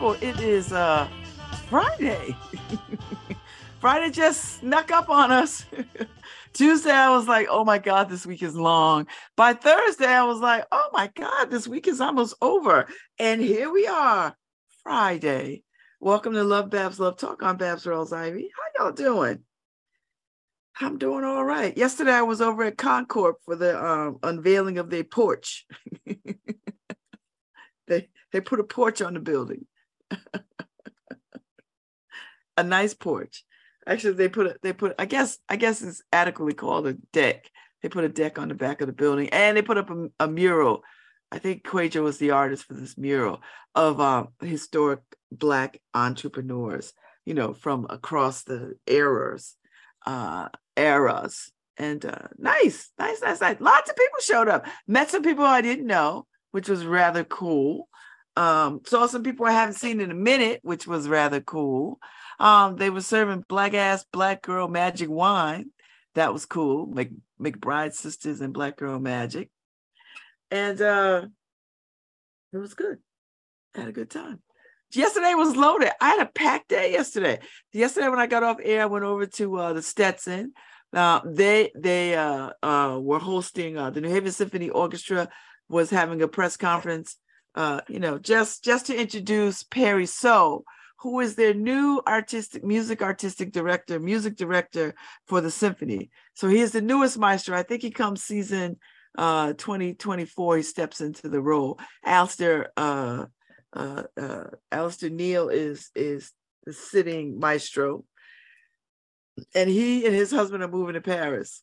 People. It is uh Friday. Friday just snuck up on us. Tuesday, I was like, oh my God, this week is long. By Thursday, I was like, oh my God, this week is almost over. And here we are, Friday. Welcome to Love Babz Love Talk. I'm Babz Rawls-Ivy. How y'all doing? I'm doing all right. Yesterday, I was over at Concord for the um, unveiling of their porch. they they put a porch on the building, a nice porch. Actually, they put it. They put. I guess. I guess it's adequately called a deck. They put a deck on the back of the building, and they put up a, a mural. I think Quajo was the artist for this mural of uh, historic Black entrepreneurs. You know, from across the eras, uh, eras, and uh, nice, nice, nice, nice. Lots of people showed up. Met some people I didn't know, which was rather cool. Um, saw some people I haven't seen in a minute, which was rather cool. Um, they were serving black ass black girl magic wine. That was cool. Mc, McBride sisters and black girl magic. And uh it was good. I had a good time. Yesterday was loaded. I had a packed day yesterday. Yesterday when I got off air, I went over to uh, the Stetson. Uh, they they uh, uh, were hosting uh, the New Haven Symphony Orchestra was having a press conference uh, you know, just just to introduce Perry So, who is their new artistic music artistic director, music director for the symphony. So he is the newest maestro. I think he comes season uh 2024. He steps into the role. Alasdair uh, uh, uh, Alasdair Neale is is the sitting maestro, and he and his husband are moving to Paris.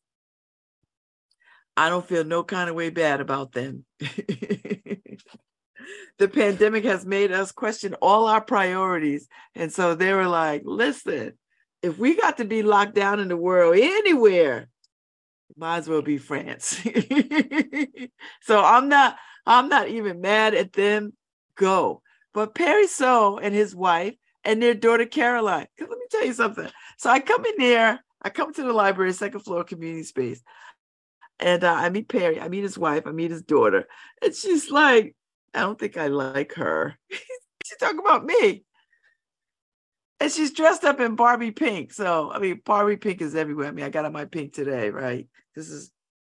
I don't feel no kind of way bad about them. the pandemic has made us question all our priorities. And so they were like, listen, if we got to be locked down in the world anywhere, might as well be France. so I'm not, I'm not even mad at them. Go. But Perry So and his wife and their daughter Caroline. Let me tell you something. So I come in there, I come to the library, second floor community space. And uh, I meet Perry, I meet his wife, I meet his daughter. And she's like, I don't think I like her. she's talking about me. And she's dressed up in Barbie pink. So, I mean, Barbie pink is everywhere. I mean, I got on my pink today, right? This is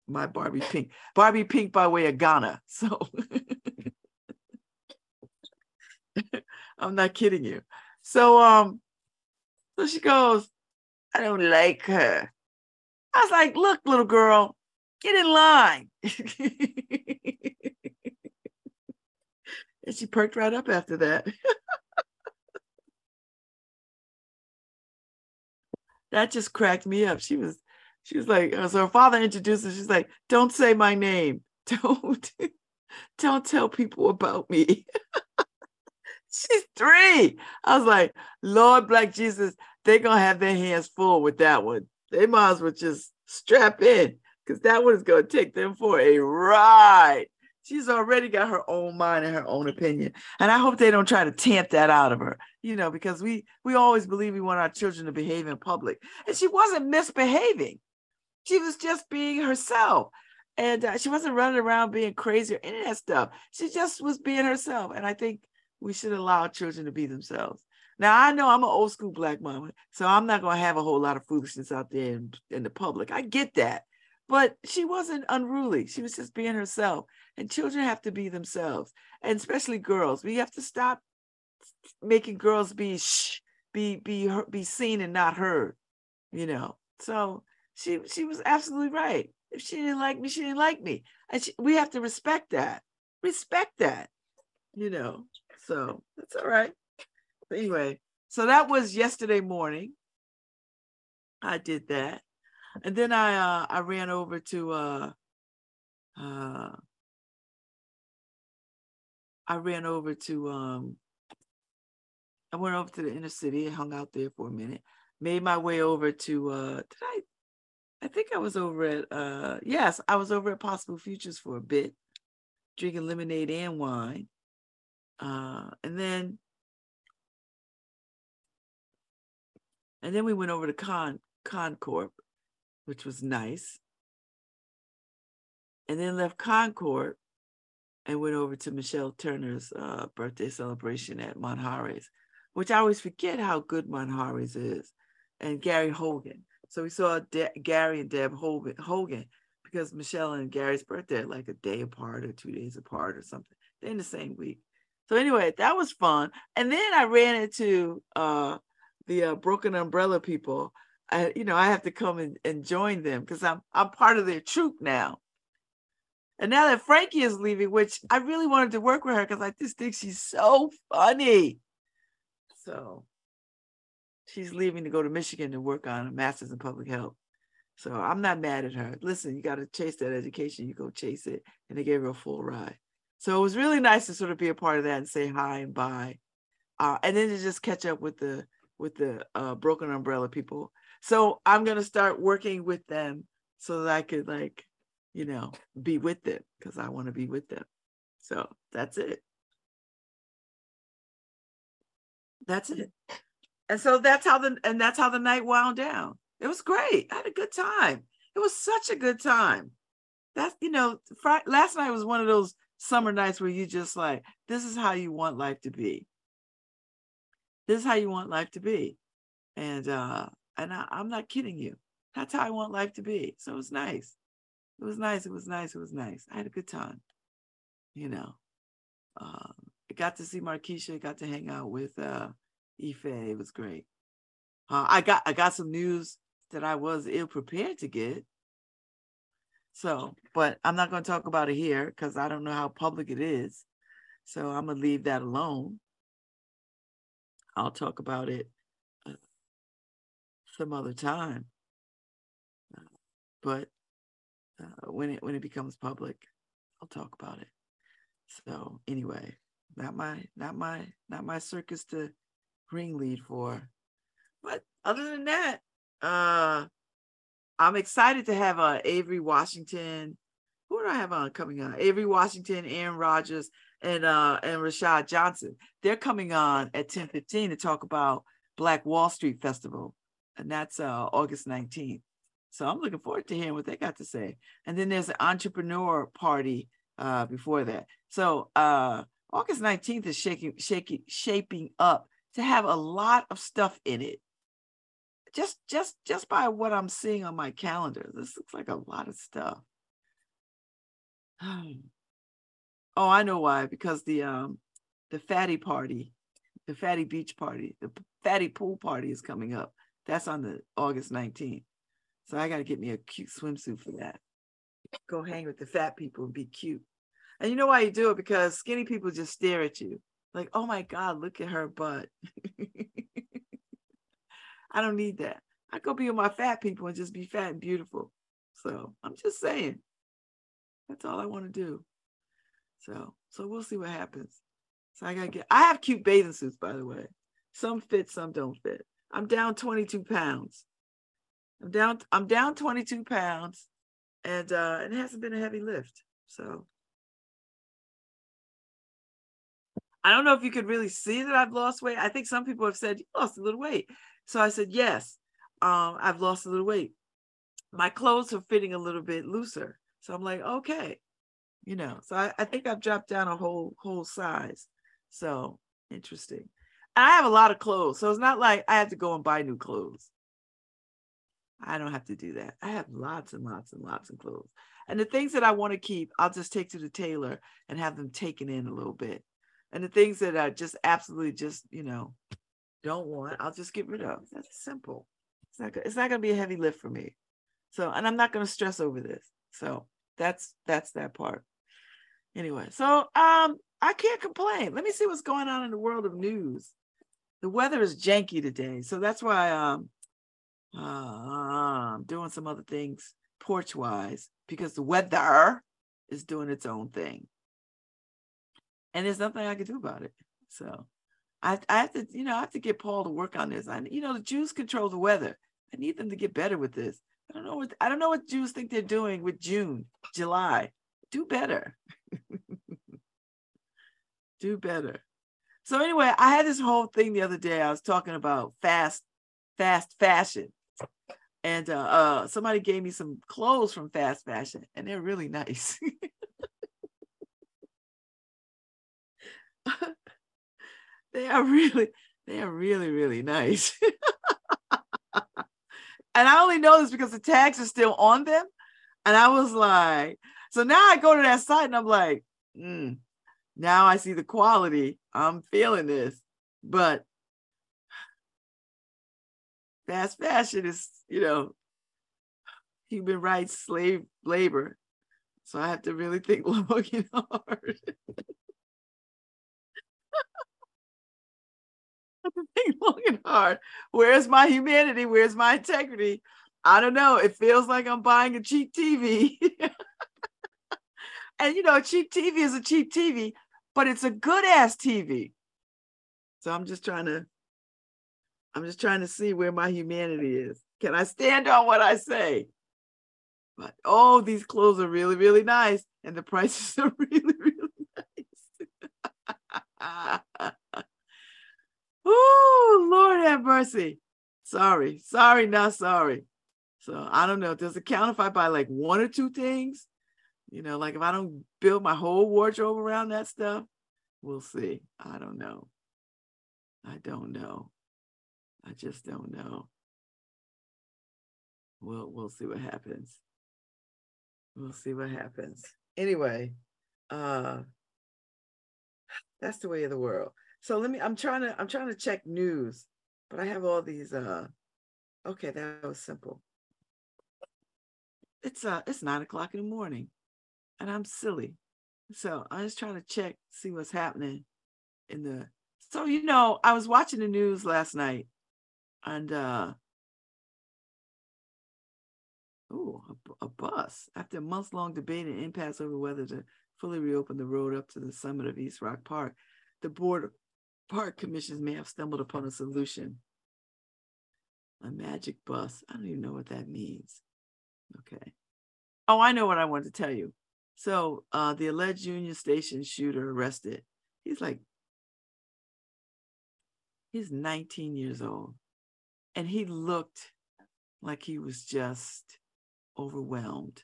my Barbie pink. Barbie pink by way of Ghana. So, I'm not kidding you. So, um, so she goes, I don't like her. I was like, look, little girl, get in line. And she perked right up after that. that just cracked me up. She was, she was like, uh, so her father introduced her. She's like, don't say my name. Don't, don't tell people about me. She's three. I was like, Lord Black Jesus, they're gonna have their hands full with that one. They might as well just strap in because that one is gonna take them for a ride she's already got her own mind and her own opinion and i hope they don't try to tamp that out of her you know because we we always believe we want our children to behave in public and she wasn't misbehaving she was just being herself and uh, she wasn't running around being crazy or any of that stuff she just was being herself and i think we should allow children to be themselves now I know I'm an old school black mama, so I'm not gonna have a whole lot of foolishness out there in, in the public. I get that. But she wasn't unruly. She was just being herself. And children have to be themselves, and especially girls. We have to stop making girls be shh, be be be seen and not heard. You know. So she she was absolutely right. If she didn't like me, she didn't like me, and she, we have to respect that. Respect that. You know. So that's all right. Anyway, so that was yesterday morning. I did that and then I uh, I ran over to uh, uh, I ran over to um, I went over to the inner city and hung out there for a minute. Made my way over to uh, did I? I think I was over at uh, yes, I was over at Possible Futures for a bit, drinking lemonade and wine, uh, and then and then we went over to Con Concorp which was nice. And then left Concord and went over to Michelle Turner's uh, birthday celebration at Manjares, which I always forget how good Manjares is, and Gary Hogan. So we saw De- Gary and Deb Hogan, Hogan because Michelle and Gary's birthday are like a day apart or two days apart or something. They're in the same week. So anyway, that was fun. And then I ran into uh, the uh, Broken Umbrella people. I, you know, I have to come and, and join them because I'm I'm part of their troop now. And now that Frankie is leaving, which I really wanted to work with her because I just think she's so funny. So she's leaving to go to Michigan to work on a master's in public health. So I'm not mad at her. Listen, you got to chase that education. You go chase it. And they gave her a full ride. So it was really nice to sort of be a part of that and say hi and bye. Uh, and then to just catch up with the with the uh, broken umbrella people. So I'm gonna start working with them so that I could like, you know, be with them because I want to be with them. So that's it. That's it. And so that's how the and that's how the night wound down. It was great. I had a good time. It was such a good time. That's you know, Friday, last night was one of those summer nights where you just like, this is how you want life to be. This is how you want life to be. And uh, and I, I'm not kidding you. That's how I want life to be. So it was nice. It was nice. It was nice. It was nice. I had a good time. You know. Um, I got to see Markeisha, got to hang out with uh Ife. It was great. Uh, I got I got some news that I was ill prepared to get. So, but I'm not going to talk about it here because I don't know how public it is. So I'm going to leave that alone. I'll talk about it uh, some other time. But uh, when it when it becomes public, I'll talk about it. So anyway, not my not my not my circus to ring lead for. But other than that, uh I'm excited to have uh, Avery Washington. Who do I have on coming on? Avery Washington, Aaron Rodgers, and uh and Rashad Johnson. They're coming on at 10:15 to talk about Black Wall Street Festival, and that's uh August 19th. So I'm looking forward to hearing what they got to say. And then there's an entrepreneur party uh before that. So uh August 19th is shaking, shaking, shaping up to have a lot of stuff in it just just just by what I'm seeing on my calendar, this looks like a lot of stuff. oh, I know why. Because the um the fatty party, the fatty beach party, the fatty pool party is coming up. That's on the August 19th. So I gotta get me a cute swimsuit for that. Go hang with the fat people and be cute. And you know why you do it? Because skinny people just stare at you. Like, oh my God, look at her butt. I don't need that. I go be with my fat people and just be fat and beautiful. So I'm just saying. That's all I want to do. So so we'll see what happens. So I gotta get I have cute bathing suits, by the way. Some fit, some don't fit. I'm down 22 pounds. I'm down, I'm down 22 pounds and uh it hasn't been a heavy lift. So I don't know if you could really see that I've lost weight. I think some people have said you lost a little weight. So I said, yes, um, I've lost a little weight. My clothes are fitting a little bit looser. So I'm like, okay, you know, so I, I think I've dropped down a whole whole size. So interesting. And I have a lot of clothes. So it's not like I have to go and buy new clothes. I don't have to do that. I have lots and lots and lots of clothes. And the things that I want to keep, I'll just take to the tailor and have them taken in a little bit. And the things that I just absolutely just, you know, don't want, I'll just get rid of. That's simple. It's not it's not gonna be a heavy lift for me. So and I'm not gonna stress over this. So that's that's that part. Anyway, so um I can't complain. Let me see what's going on in the world of news. The weather is janky today, so that's why um uh, I'm doing some other things porch wise because the weather is doing its own thing. And there's nothing I can do about it. So I, I have to, you know, I have to get Paul to work on this. I, you know, the Jews control the weather. I need them to get better with this. I don't know what I don't know what Jews think they're doing with June, July. Do better. Do better. So anyway, I had this whole thing the other day. I was talking about fast, fast fashion. And uh, uh somebody gave me some clothes from fast fashion, and they're really nice. they are really, they are really, really nice. and I only know this because the tags are still on them. And I was like, so now I go to that site and I'm like, mm, now I see the quality. I'm feeling this. But fast fashion is, you know, human rights, slave labor. So I have to really think long and hard. think long and hard. Where's my humanity? Where's my integrity? I don't know. It feels like I'm buying a cheap TV. and you know, cheap TV is a cheap TV, but it's a good ass TV. So I'm just trying to, I'm just trying to see where my humanity is. Can I stand on what I say? But oh, these clothes are really, really nice. And the prices are really, really nice. oh, Lord have mercy. Sorry, sorry, not sorry. So I don't know. Does it count if I buy like one or two things? You know, like if I don't build my whole wardrobe around that stuff, we'll see. I don't know. I don't know. I just don't know. We'll we'll see what happens. We'll see what happens. Anyway, uh that's the way of the world. So let me I'm trying to I'm trying to check news, but I have all these uh okay, that was simple it's uh it's nine o'clock in the morning and I'm silly. So I'm just trying to check, see what's happening in the so you know, I was watching the news last night and uh oh a, a bus after a months long debate and impasse over whether to fully reopen the road up to the summit of East Rock Park, the board of park commissions may have stumbled upon a solution. A magic bus. I don't even know what that means. Okay. Oh, I know what I wanted to tell you. So uh, the alleged Union Station shooter arrested. He's like, he's 19 years old. And he looked like he was just overwhelmed.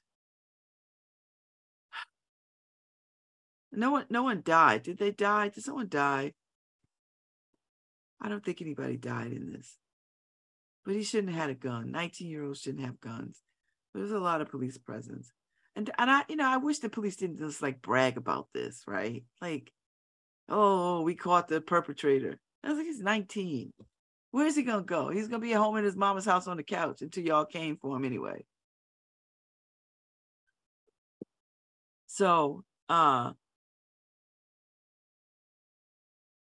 No one, no one died. Did they die? Did someone die? I don't think anybody died in this. But he shouldn't have had a gun. 19 year olds shouldn't have guns. There's a lot of police presence. And and I, you know, I wish the police didn't just like brag about this, right? Like, oh, we caught the perpetrator. I was like, he's 19. Where's he gonna go? He's gonna be at home in his mama's house on the couch until y'all came for him anyway. So uh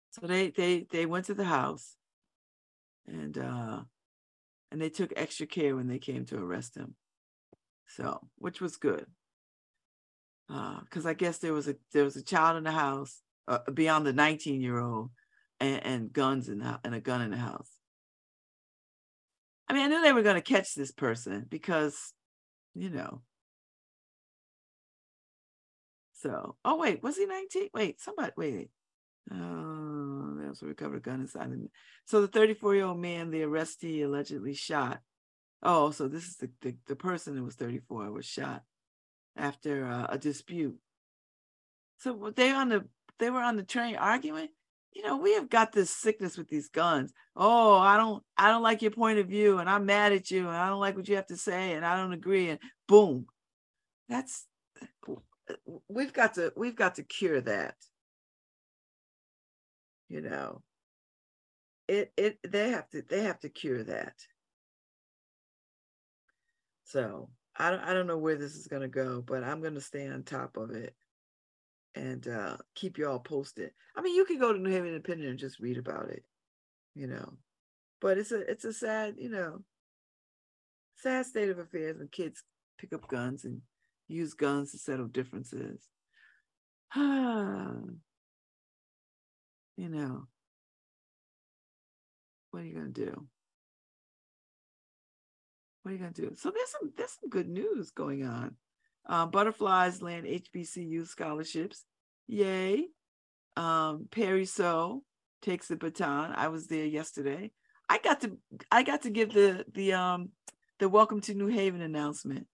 so they they they went to the house and uh and they took extra care when they came to arrest him so which was good because uh, I guess there was a there was a child in the house uh, beyond the 19 year old and, and, guns in the, and a gun in the house. I mean, I knew they were going to catch this person because, you know. So, oh wait, was he 19? Wait, somebody, wait. Oh, there was a recovered gun inside him. So the 34 year old man, the arrestee allegedly shot Oh, so this is the, the, the person who was 34 was shot after uh, a dispute. So they on the they were on the train arguing. You know, we have got this sickness with these guns. Oh, I don't I don't like your point of view, and I'm mad at you, and I don't like what you have to say, and I don't agree, and boom. That's we've got to we've got to cure that. You know, it it they have to they have to cure that. So I don't, I don't know where this is going to go, but I'm going to stay on top of it and uh, keep you all posted. I mean, you can go to New Haven Independent and just read about it, you know. But it's a it's a sad, you know, sad state of affairs when kids pick up guns and use guns to settle differences. you know, what are you gonna do? what are you to do? So there's some there's some good news going on. Um, butterflies land HBCU scholarships. Yay. Um, Perry So takes the baton. I was there yesterday. I got to I got to give the the um the welcome to New Haven announcement.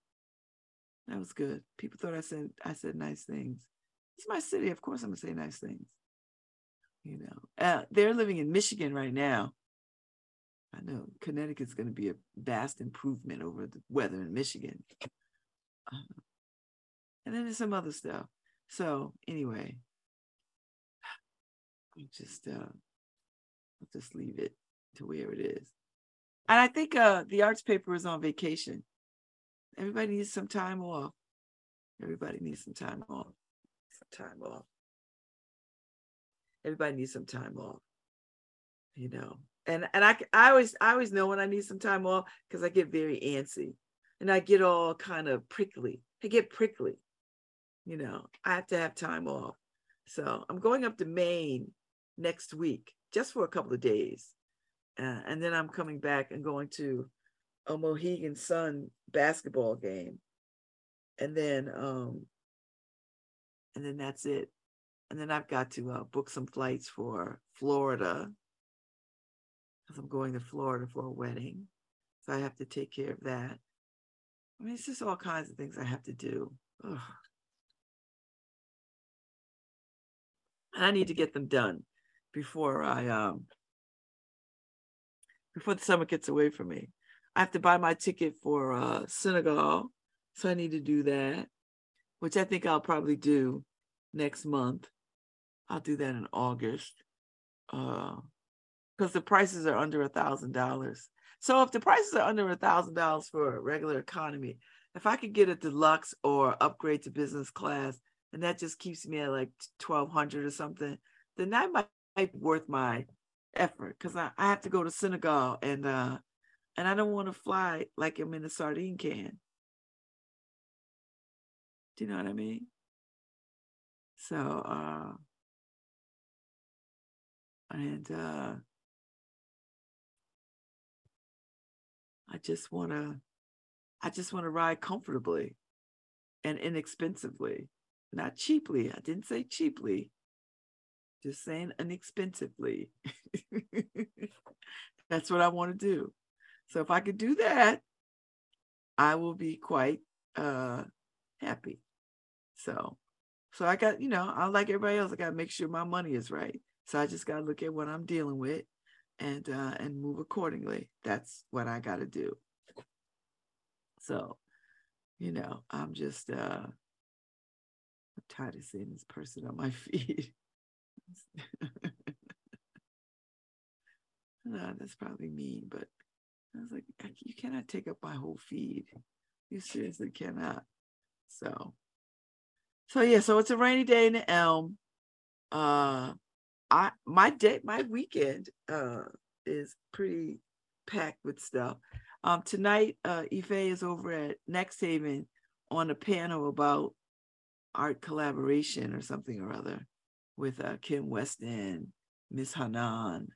That was good. People thought I said I said nice things. It's my city. Of course I'm gonna say nice things. You know, uh, they're living in Michigan right now. I know Connecticut's going to be a vast improvement over the weather in Michigan. Uh, and then there's some other stuff. So anyway, I'll just uh, I'll just leave it to where it is. And I think uh, the arts paper is on vacation. Everybody needs some time off. Everybody needs some time off. Some time off. Everybody needs some time off. You know, and and I I always I always know when I need some time off because I get very antsy, and I get all kind of prickly. I get prickly. You know, I have to have time off. So I'm going up to Maine next week just for a couple of days, uh, and then I'm coming back and going to a Mohegan Sun basketball game, and then um, and then that's it. And then I've got to uh, book some flights for Florida because I'm going to Florida for a wedding, so I have to take care of that. I mean, it's just all kinds of things I have to do. Ugh. I need to get them done before I um before the summer gets away from me. I have to buy my ticket for uh, Senegal, so I need to do that, which I think I'll probably do next month. I'll do that in August, because uh, the prices are under a thousand dollars. So if the prices are under a thousand dollars for a regular economy, if I could get a deluxe or upgrade to business class, and that just keeps me at like twelve hundred or something, then that might, might be worth my effort because I, I have to go to Senegal and uh, and I don't want to fly like I'm in a sardine can. Do you know what I mean? So, uh, and uh, I just want to, I just want to ride comfortably and inexpensively, not cheaply. I didn't say cheaply, just saying inexpensively. That's what I want to do. So if I could do that, I will be quite uh happy. So so I got, you know, I like everybody else, I gotta make sure my money is right. So I just gotta look at what I'm dealing with and uh and move accordingly. That's what I gotta do. So, you know, I'm just uh I'm tired of seeing this person on my feed. no, that's probably mean, but I was like, you cannot take up my whole feed. You seriously cannot. So, so yeah, so it's a rainy day in the Elm. Uh, I my day, my weekend uh is pretty packed with stuff. Um, tonight, uh, Ife is over at NXTHVN on a panel about art collaboration or something or other with uh, Kim Weston, Miss Hanan,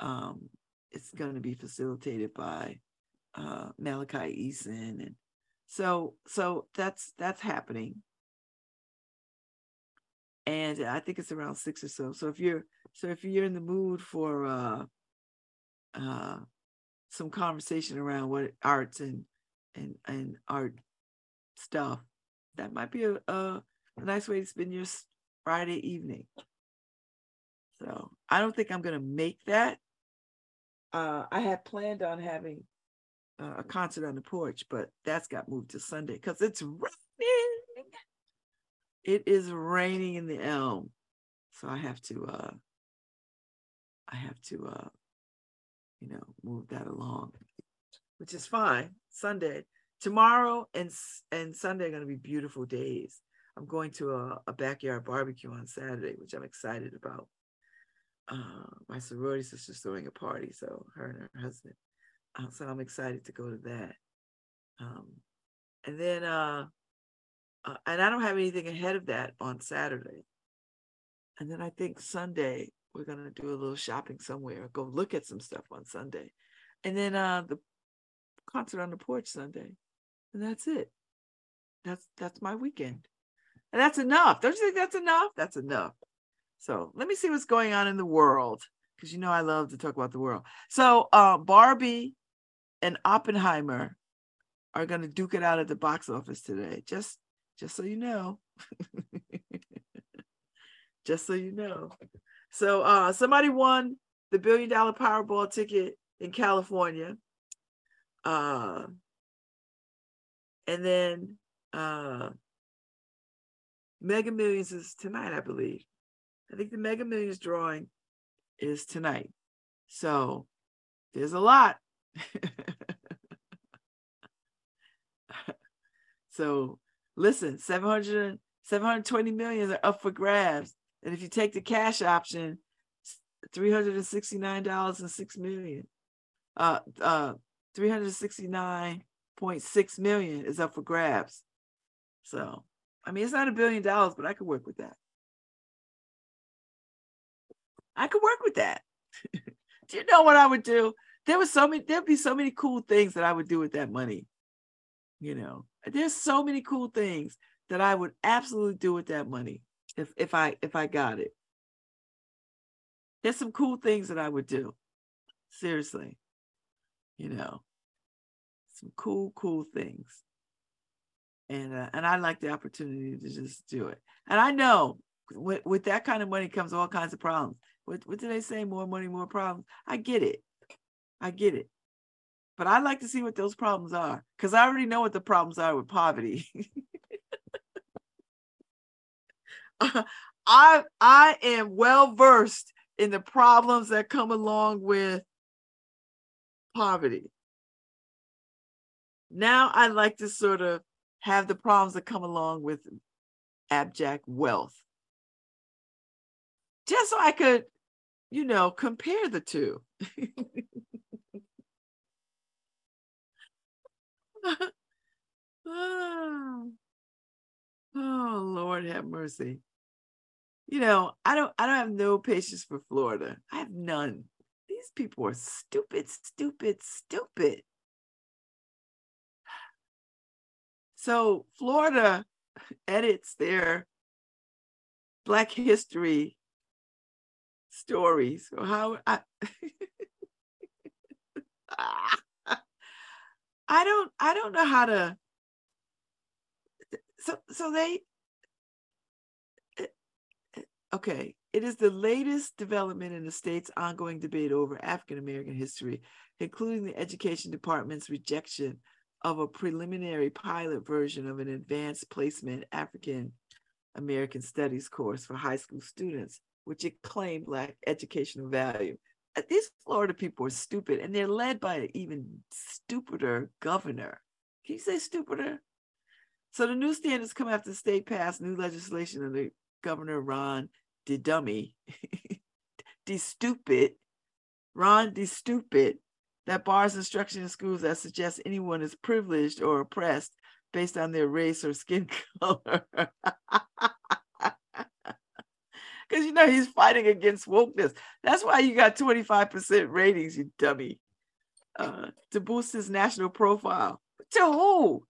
um, it's going to be facilitated by uh, Malachi Eason, and so so that's that's happening. And I think it's around six or so. So if you're so if you're in the mood for uh, uh, some conversation around what arts and and and art stuff, that might be a, a, a nice way to spend your Friday evening. So I don't think I'm going to make that uh, I had planned on having uh, a concert on the porch, but that's got moved to Sunday because it's raining. It is raining in the elm, so I have to. Uh, I have to, uh, you know, move that along, which is fine. Sunday, tomorrow, and and Sunday are going to be beautiful days. I'm going to a, a backyard barbecue on Saturday, which I'm excited about uh, my sorority sister's throwing a party, so her and her husband. Uh, so I'm excited to go to that. Um, and then, uh, uh, and I don't have anything ahead of that on Saturday. And then I think Sunday we're gonna do a little shopping somewhere, go look at some stuff on Sunday, and then uh, the concert on the porch Sunday, and that's it. That's that's my weekend, and that's enough. Don't you think that's enough? That's enough. So let me see what's going on in the world because you know I love to talk about the world. So uh, Barbie and Oppenheimer are going to duke it out at the box office today. Just just so you know. just so you know. So uh, somebody won the billion dollar Powerball ticket in California. Uh, and then uh, Mega Millions is tonight, I believe. I think the Mega Millions drawing is tonight. So there's a lot. so listen, 700, 720 million are up for grabs. And if you take the cash option, $369.6 million. Uh uh 369.6 million is up for grabs. So I mean it's not a billion dollars, but I could work with that. I could work with that. do you know what I would do? There was so many, there'd be so many cool things that I would do with that money. You know, there's so many cool things that I would absolutely do with that money if if I if I got it. There's some cool things that I would do. Seriously. You know, some cool, cool things. And uh, and I like the opportunity to just do it. And I know with, with that kind of money comes all kinds of problems. What, what do they say? More money, more problems. I get it. I get it. But I'd like to see what those problems are because I already know what the problems are with poverty. I I am well versed in the problems that come along with poverty. Now I'd like to sort of have the problems that come along with abject wealth. Just so I could, you know, compare the two. oh, Lord have mercy. You know, I don't I don't have no patience for Florida. I have none. These people are stupid, stupid, stupid. So Florida edits their Black history stories. Or how I I don't I don't know how to so so they okay it is the latest development in the state's ongoing debate over African American history, including the Education Department's rejection of a preliminary pilot version of an advanced placement African American Studies course for high school students, which it claimed lacked educational value. Uh, these Florida people are stupid and they're led by an even stupider governor. Can you say stupider? So the new standards come after the state passed new legislation under Governor Ron DeDummy, de stupid, Ron de stupid, that bars instruction in schools that suggests anyone is privileged or oppressed based on their race or skin color. because you know he's fighting against wokeness. That's why you got 25% ratings, you dummy. Uh, to boost his national profile. To who?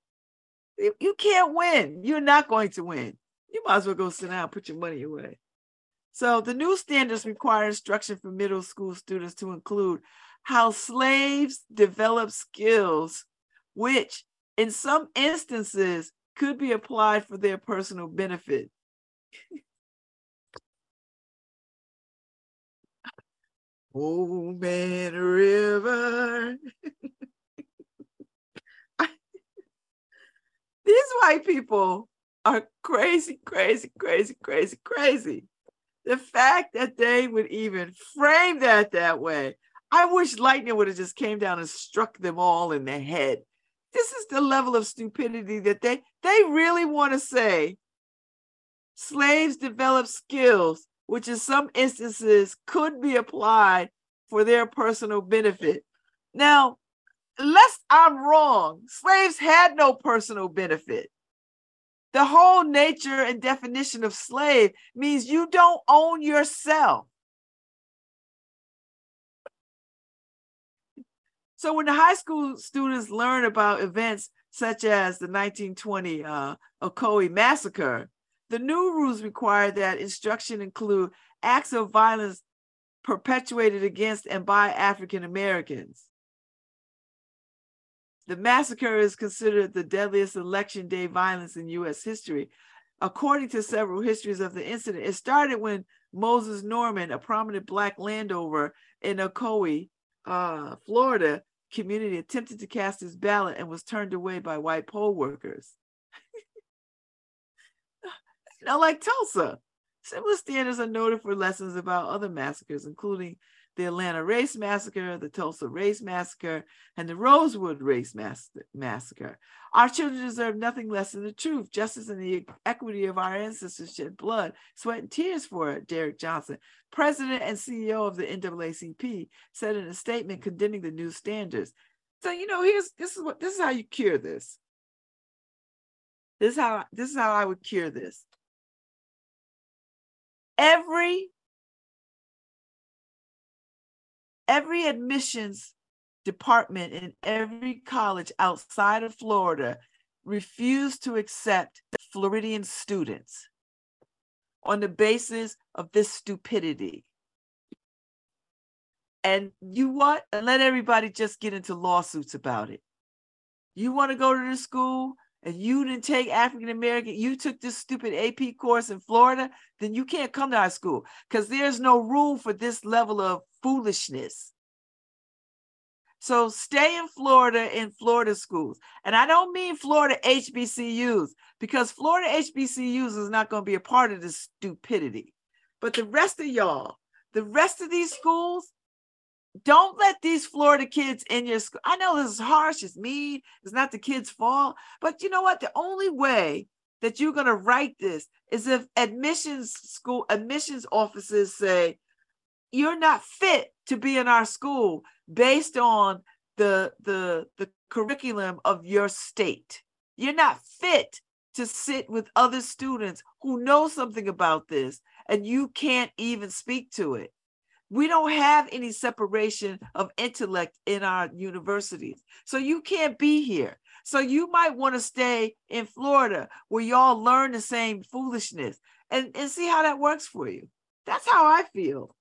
You, you can't win. You're not going to win. You might as well go sit down, and put your money away. So the new standards require instruction for middle school students to include how slaves develop skills, which in some instances could be applied for their personal benefit. Old Man River. These white people are crazy, crazy, crazy, crazy, crazy. The fact that they would even frame that that way, I wish lightning would have just came down and struck them all in the head. This is the level of stupidity that they they really want to say. Slaves develop skills which in some instances could be applied for their personal benefit. Now, lest I'm wrong, slaves had no personal benefit. The whole nature and definition of slave means you don't own yourself. So when the high school students learn about events such as the 1920 uh, massacre, the new rules require that instruction include acts of violence perpetuated against and by African Americans. The massacre is considered the deadliest election day violence in US history. according to several histories of the incident, it started when Moses Norman, a prominent black landowner in Ocoee, uh, Florida community, attempted to cast his ballot and was turned away by white poll workers. know, like Tulsa. Similar standards are noted for lessons about other massacres, including the Atlanta Race Massacre, the Tulsa Race Massacre, and the Rosewood Race Mass- Massacre. Our children deserve nothing less than the truth, justice, and the equity of our ancestors shed blood, sweat, and tears for it, Derrick Johnson, president and CEO of the NAACP, said in a statement condemning the new standards. So, you know, here's this is what this is how you cure this. This is how this is how I would cure this. Every every admissions department in every college outside of Florida refused to accept Floridian students on the basis of this stupidity. And you what? And let everybody just get into lawsuits about it. You want to go to the school and you didn't take African American, you took this stupid AP course in Florida, then you can't come to our school because there's no room for this level of foolishness. So stay in Florida in Florida schools. And I don't mean Florida HBCUs because Florida HBCUs is not going to be a part of this stupidity. But the rest of y'all, the rest of these schools, don't let these Florida kids in your school. I know this is harsh, it's mean, it's not the kids' fault. But you know what? The only way that you're going to write this is if admissions school admissions officers say, you're not fit to be in our school based on the the the curriculum of your state. You're not fit to sit with other students who know something about this and you can't even speak to it. We don't have any separation of intellect in our universities. So you can't be here. So you might want to stay in florida where y'all learn the same foolishness and, and see how that works for you. That's how i feel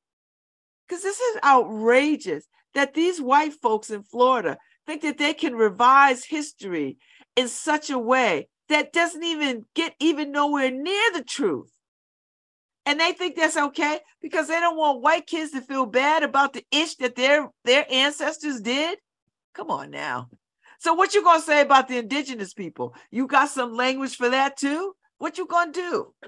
because this is outrageous that these white folks in Florida think that they can revise history in such a way that doesn't even get even nowhere near the truth. And they think that's okay because they don't want white kids to feel bad about the ish that their their ancestors did. Come on now. So what you gonna say about the indigenous people? You got some language for that too? What you gonna do?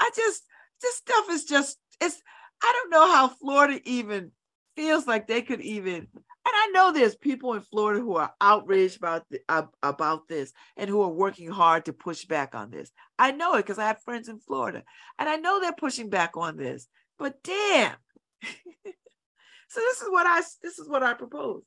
I just this stuff is just it's I don't know how Florida even feels like they could even and I know there's people in Florida who are outraged about the, uh, about this and who are working hard to push back on this. I know it because I have friends in Florida, and I know they're pushing back on this. But damn, so this is what I this is what I propose.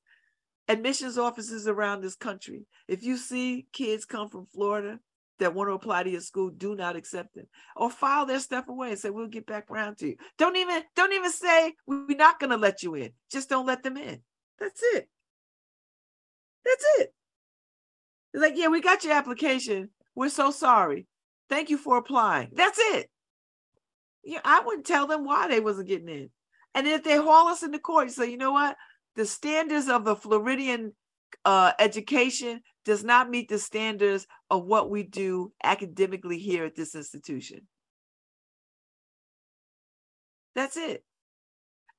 Admissions offices around this country. If you see kids come from Florida that want to apply to your school do not accept them or file their stuff away and say we'll get back around to you. Don't even don't even say we're not going to let you in. Just don't let them in. That's it. That's it. It's like yeah we got your application. We're so sorry. Thank you for applying. That's it. Yeah i wouldn't tell them why they wasn't getting in. And if they haul us into court you say you know what? The standards of the floridian uh, education does not meet the standards of what we do academically here at this institution. That's it.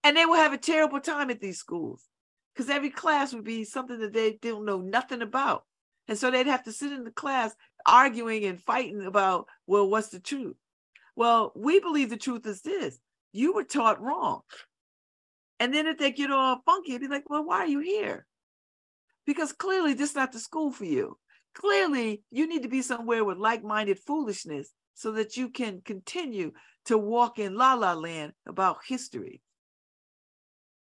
And they will have a terrible time at these schools because every class would be something that they don't know nothing about. And so they'd have to sit in the class arguing and fighting about, well, what's the truth? Well, we believe the truth is this you were taught wrong. And then if they get all funky, be like, well, why are you here? Because clearly this is not the school for you. Clearly, you need to be somewhere with like-minded foolishness so that you can continue to walk in la la land about history.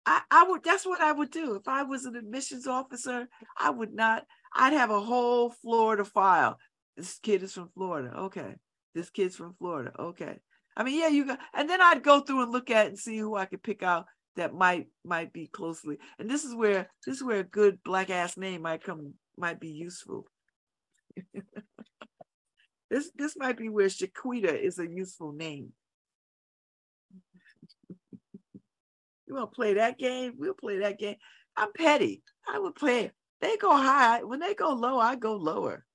I, I would that's what I would do. If I was an admissions officer, I would not, I'd have a whole Florida file. This kid is from Florida. Okay. This kid's from Florida. Okay. I mean, yeah, you got, and then I'd go through and look at and see who I could pick out that might might be closely. And this is where this is where a good black ass name might come might be useful. this this might be where Shaquita is a useful name. you want to play that game? We'll play that game. I'm petty. I would play it. They go high. When they go low, I go lower.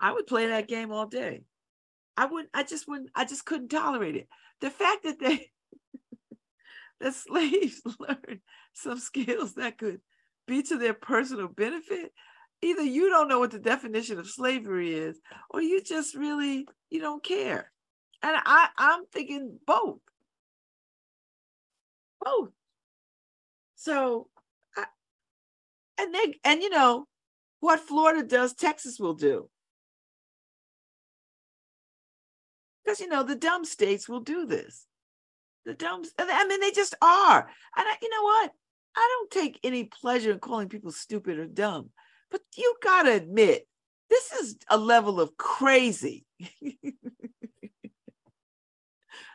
I would play that game all day. I wouldn't, I just wouldn't, I just couldn't tolerate it. The fact that they, that slaves learned some skills that could be to their personal benefit, either you don't know what the definition of slavery is, or you just really, you don't care. And I, I'm thinking both. Both. So, I, and they, and you know, what Florida does, Texas will do. Because, you know, the dumb states will do this. The dumb, I mean, they just are. And I, you know what? I don't take any pleasure in calling people stupid or dumb, but you got to admit, this is a level of crazy. so what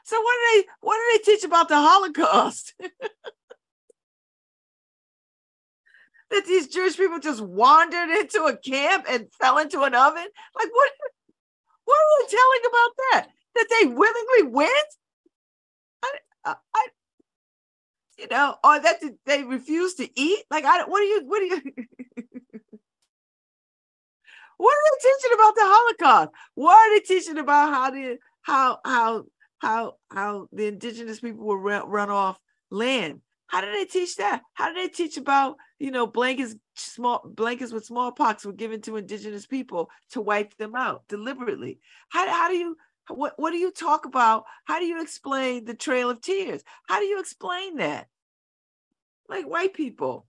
do they what do they teach about the Holocaust? that these Jewish people just wandered into a camp and fell into an oven? Like what what are we telling about that? That they willingly went? I, I, you know, or that they refuse to eat? Like I what are you what are you What are they teaching about the Holocaust? What are they teaching about how the how how how how the indigenous people were run, run off land? How did they teach that? How did they teach about you know blankets small blankets with smallpox were given to indigenous people to wipe them out deliberately? How how do you what what do you talk about? How do you explain the Trail of Tears? How do you explain that? Like white people,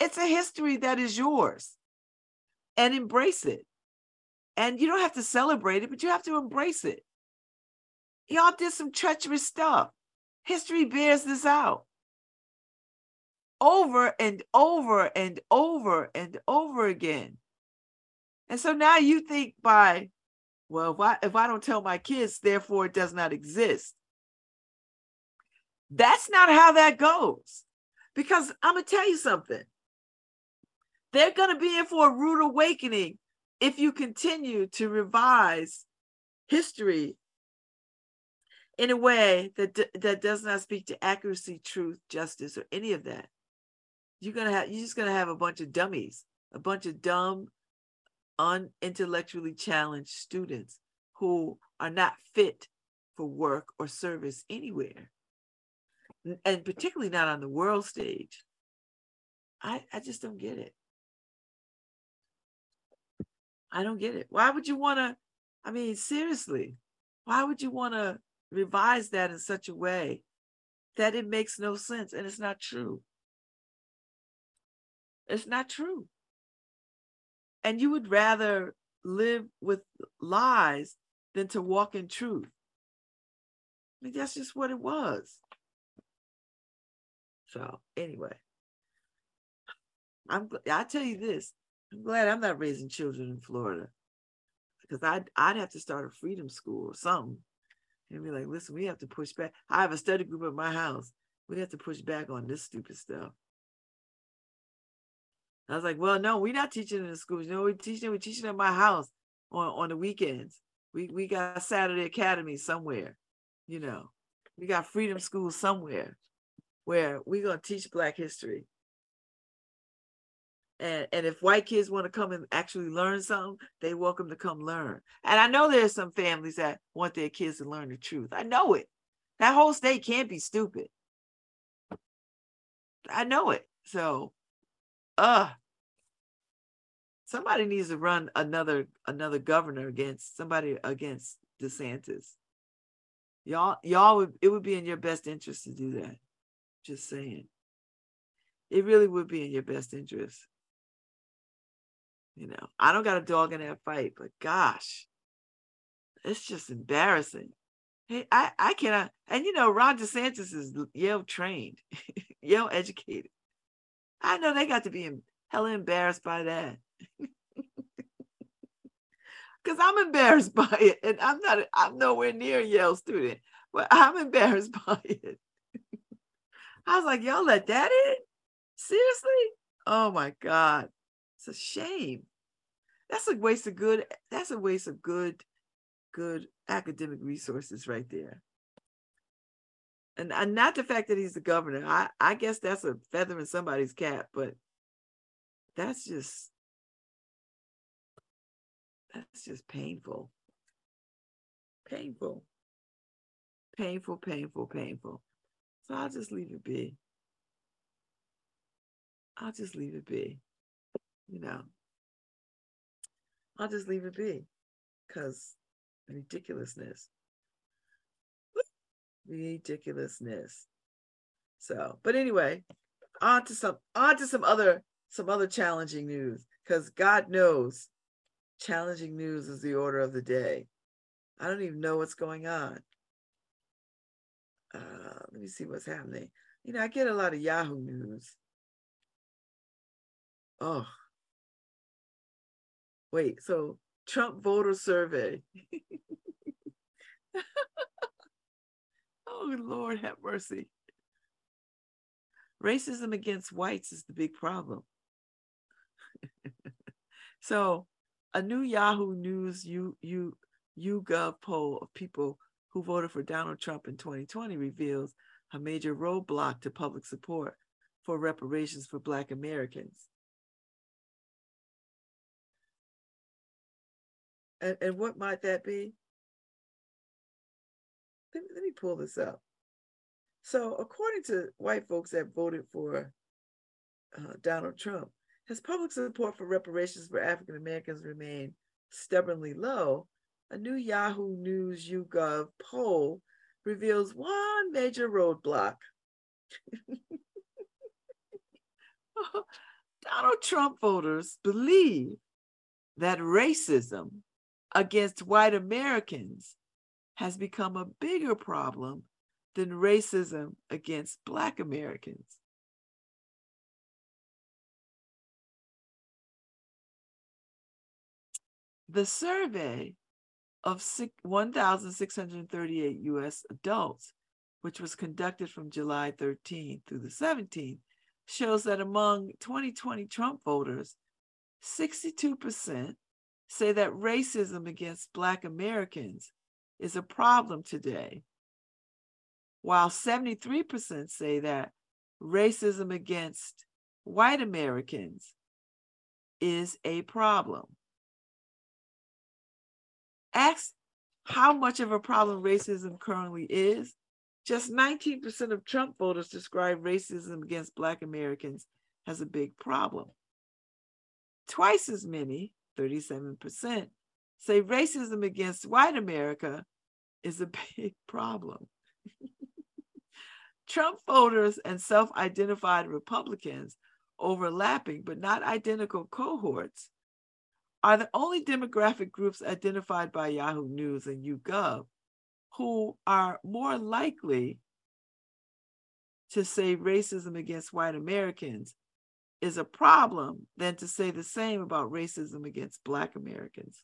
it's a history that is yours, and embrace it. And you don't have to celebrate it, but you have to embrace it. Y'all did some treacherous stuff. History bears this out over and over and over and over again. And so now you think by, well, if I, if I don't tell my kids, therefore it does not exist. That's not how that goes. Because I'm going to tell you something. They're going to be in for a rude awakening if you continue to revise history in a way that that does not speak to accuracy, truth, justice, or any of that, you're gonna have you're just gonna have a bunch of dummies, a bunch of dumb, unintellectually challenged students who are not fit for work or service anywhere, and particularly not on the world stage. I I just don't get it. I don't get it. Why would you want to? I mean, seriously, why would you want to revise that in such a way that it makes no sense and it's not true? It's not true. And you would rather live with lies than to walk in truth. I mean, that's just what it was. So, anyway, I'm I tell you this, I'm glad I'm not raising children in Florida because I'd, I'd have to start a freedom school or something and be like, listen, we have to push back. I have a study group at my house. We have to push back on this stupid stuff. I was like, well, no, we're not teaching in the schools. You know, we're teaching, we're teaching at my house on, on the weekends. We we got Saturday Academy somewhere, you know. We got freedom school somewhere where we're gonna teach Black history and and if white kids want to come and actually learn something they welcome to come learn and i know there's some families that want their kids to learn the truth i know it that whole state can't be stupid i know it so uh somebody needs to run another another governor against somebody against desantis. Y'all y'all would it would be in your best interest to do that. Just saying. It really would be in your best interest. You know, I don't got a dog in that fight, but gosh, it's just embarrassing. Hey, I, I cannot, and you know, Ron DeSantis is Yale trained, Yale educated. I know they got to be hella embarrassed by that. Because I'm embarrassed by it. And I'm not, I'm nowhere near a Yale student, but I'm embarrassed by it. I was like, y'all let that in? Seriously? Oh my God. It's a shame. That's a waste of good. That's a waste of good, good academic resources right there. And, and not the fact that he's the governor. I, I guess that's a feather in somebody's cap, but that's just That's just painful. Painful. Painful, painful, painful. So I'll just leave it be. I'll just leave it be. You know, I'll just leave it be because ridiculousness. Ridiculousness. So, but anyway, on to some on to some other some other challenging news because God knows challenging news is the order of the day. I don't even know what's going on. Uh, let me see what's happening. You know, I get a lot of Yahoo news. Oh, wait. So Trump voter survey. oh Lord, have mercy. Racism against whites is the big problem. so, a new Yahoo News U, U, YouGov poll of people who voted for Donald Trump in 2020 reveals a major roadblock to public support for reparations for Black Americans. And, and what might that be? Let me, let me pull this up. So, according to white folks that voted for uh, Donald Trump, has public support for reparations for African Americans remained stubbornly low? A new Yahoo News YouGov poll reveals one major roadblock. Donald Trump voters believe that racism against white Americans has become a bigger problem than racism against Black Americans. The survey of 1,638 US adults, which was conducted from July 13th through the 17th, shows that among 2020 Trump voters, 62% say that racism against Black Americans is a problem today, while 73% say that racism against white Americans is a problem. Ask how much of a problem racism currently is. Just 19% of Trump voters describe racism against Black Americans as a big problem. Twice as many 37%, say racism against white America is a big problem. Trump voters and self identified Republicans, overlapping but not identical cohorts, are the only demographic groups identified by Yahoo News and YouGov who are more likely to say racism against white Americans is a problem than to say the same about racism against Black Americans.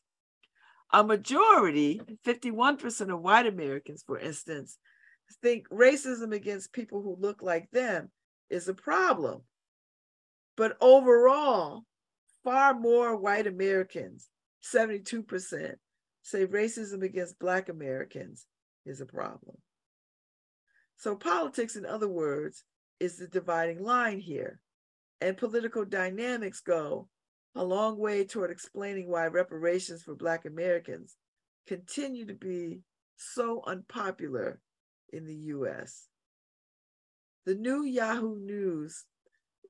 A majority, 51% of white Americans, for instance, think racism against people who look like them is a problem. But overall, far more white Americans, 72%, say racism against Black Americans is a problem. So, politics, in other words, is the dividing line here and political dynamics go a long way toward explaining why reparations for Black Americans continue to be so unpopular in the US. The new Yahoo News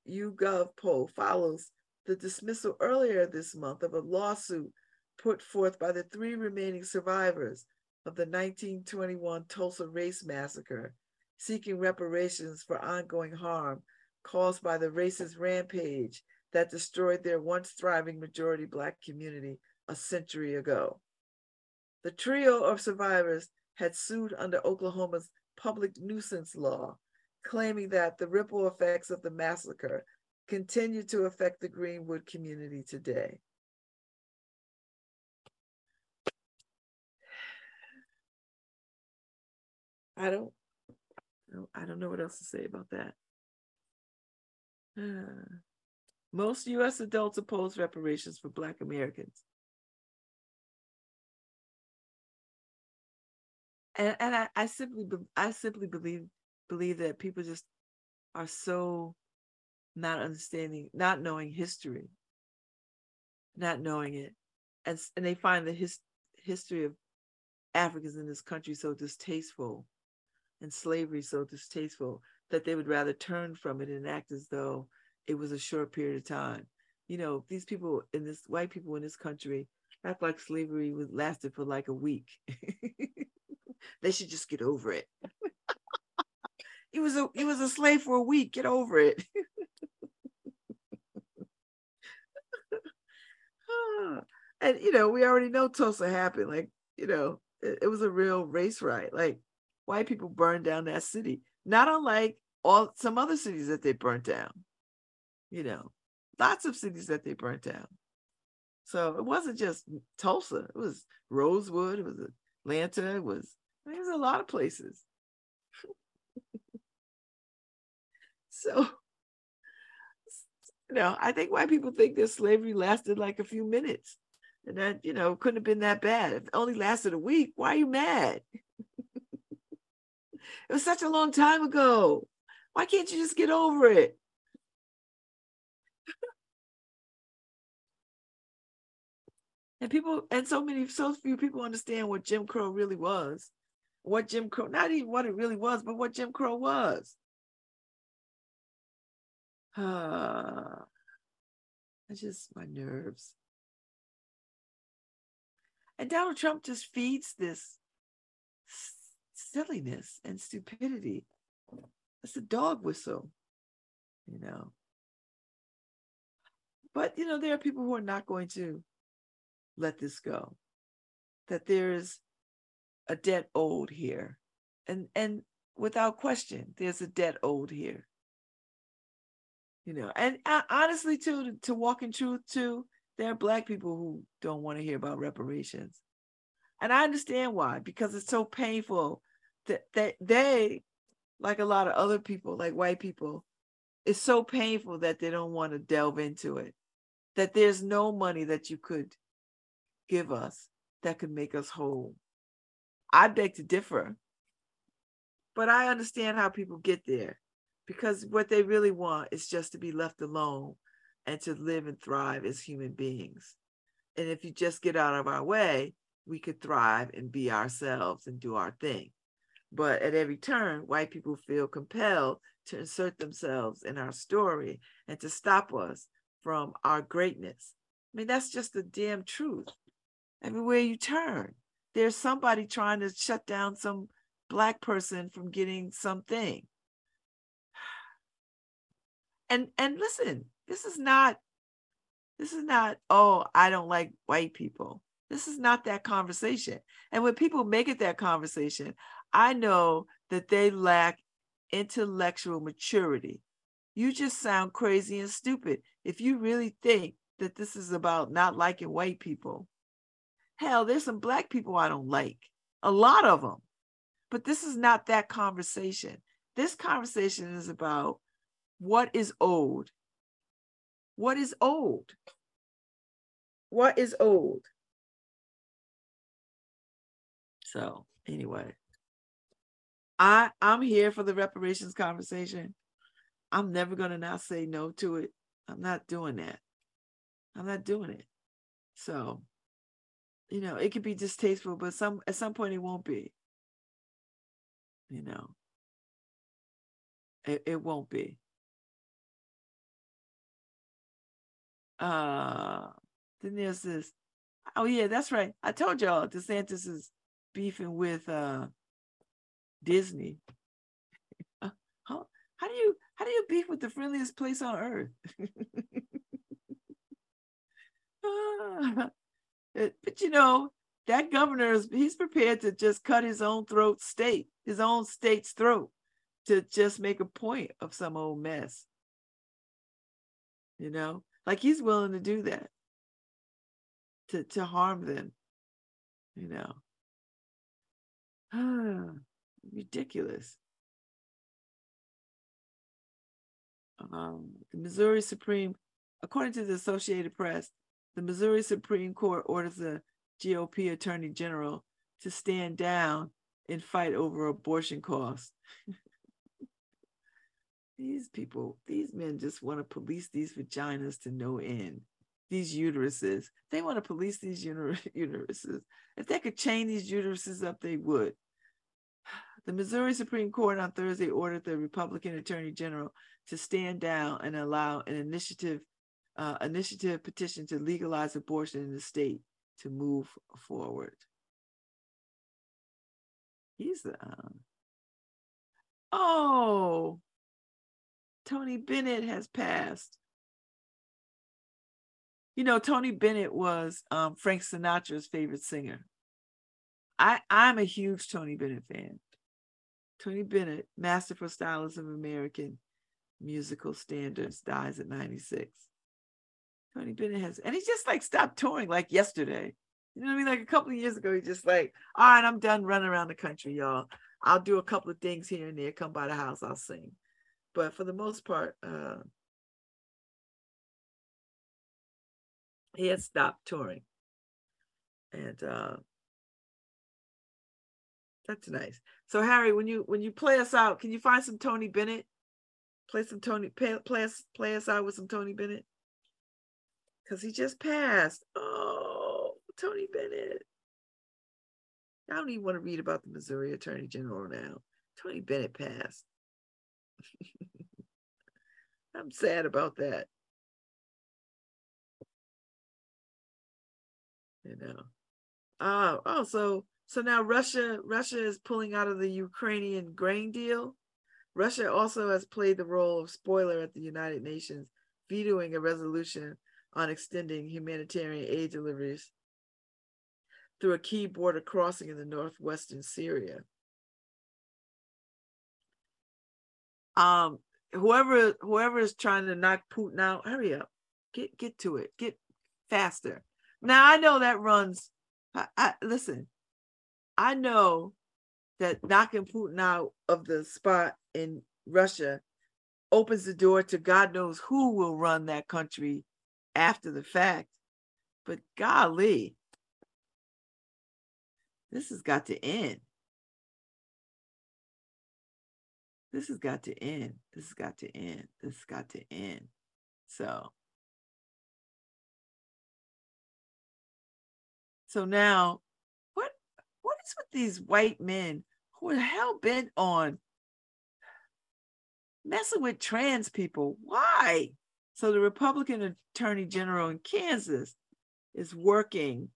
YouGov poll follows the dismissal earlier this month of a lawsuit put forth by the three remaining survivors of the 1921 Tulsa Race Massacre, seeking reparations for ongoing harm caused by the racist rampage that destroyed their once thriving majority Black community a century ago. The trio of survivors had sued under Oklahoma's public nuisance law, claiming that the ripple effects of the massacre continue to affect the Greenwood community today. I don't, I don't know what else to say about that. Most U.S. adults oppose reparations for Black Americans. And, and I, I simply I simply believe believe that people just are so not understanding, not knowing history, not knowing it. and and they find the his, history of Africans in this country so distasteful and slavery so distasteful that they would rather turn from it and act as though it was a short period of time. You know, these people in this white people in this country act like slavery was lasted for like a week. they should just get over it. it was a he was a slave for a week. Get over it. and you know, we already know Tulsa happened. Like, you know, it, it was a real race riot. Like white people burned down that city, not unlike all some other cities that they burnt down. You know, lots of cities that they burnt down. So it wasn't just Tulsa. It was Rosewood. It was Atlanta. It was it was a lot of places. so you know, I think white people think that slavery lasted like a few minutes and that you know couldn't have been that bad. If it only lasted a week, why are you mad? it was such a long time ago. Why can't you just get over it? And people and so many so few people understand what Jim Crow really was. What Jim Crow, not even what it really was, but what Jim Crow was. Ah, it's just my nerves. And Donald Trump just feeds this silliness and stupidity. It's a dog whistle, you know. But, you know, there are people who are not going to let this go, that there's a debt owed here. And, and without question, there's a debt owed here. You know, and uh, honestly, too, to, to walk in truth, too, there are black people who don't want to hear about reparations. And I understand why, because it's so painful that, that they, like a lot of other people, like white people, it's so painful that they don't want to delve into it. That there's no money that you could give us that could make us whole. I beg to differ. But I understand how people get there because what they really want is just to be left alone and to live and thrive as human beings. And if you just get out of our way, we could thrive and be ourselves and do our thing. But at every turn, white people feel compelled to insert themselves in our story and to stop us from our greatness. I mean, that's just the damn truth. Everywhere you turn, there's somebody trying to shut down some black person from getting something. And and listen, this is not this is not, oh, I don't like white people. This is not that conversation. And when people make it that conversation, I know that they lack intellectual maturity. You just sound crazy and stupid if you really think that this is about not liking white people. Hell, there's some black people I don't like, a lot of them. But this is not that conversation. This conversation is about what is old. what is old? What is old? So anyway, I I'm here for the reparations conversation. I'm never gonna not say no to it. I'm not doing that. I'm not doing it. So, you know, it could be distasteful, but some at some point it won't be. You know, it, it won't be. Uh, then there's this. Oh yeah, that's right. I told y'all DeSantis is beefing with uh Disney. Uh, how, how do you how do you beef with the friendliest place on earth? uh, but you know that governor is he's prepared to just cut his own throat state his own state's throat to just make a point of some old mess you know like he's willing to do that to, to harm them, you know. Ah, ridiculous. Um, the Missouri Supreme, according to the Associated Press, the Missouri Supreme Court orders the GOP Attorney General to stand down and fight over abortion costs. These people, these men just want to police these vaginas to no end. these uteruses. They want to police these uteruses. If they could chain these uteruses up, they would. The Missouri Supreme Court on Thursday ordered the Republican Attorney General to stand down and allow an initiative uh, initiative petition to legalize abortion in the state to move forward. He's the um, oh, Tony Bennett has passed. You know, Tony Bennett was um, Frank Sinatra's favorite singer. I I'm a huge Tony Bennett fan. Tony Bennett, masterful stylist of American musical standards, dies at 96. Tony Bennett has, and he just like stopped touring like yesterday. You know what I mean? Like a couple of years ago, he just like, all right, I'm done running around the country, y'all. I'll do a couple of things here and there. Come by the house, I'll sing. But for the most part, uh, he had stopped touring, and uh, that's nice. So Harry, when you when you play us out, can you find some Tony Bennett? Play some Tony. Play, play us play us out with some Tony Bennett because he just passed. Oh, Tony Bennett. I don't even want to read about the Missouri Attorney General now. Tony Bennett passed. I'm sad about that. You know. Uh, oh, so so now Russia Russia is pulling out of the Ukrainian grain deal. Russia also has played the role of spoiler at the United Nations, vetoing a resolution on extending humanitarian aid deliveries through a key border crossing in the northwestern Syria. Um, whoever whoever is trying to knock Putin out, hurry up, get get to it, get faster. Now I know that runs. I, I listen. I know that knocking Putin out of the spot in Russia opens the door to God knows who will run that country after the fact. But golly, this has got to end. This has got to end. This has got to end. This has got to end. So, so now, what what is with these white men who are hell bent on messing with trans people? Why? So the Republican Attorney General in Kansas is working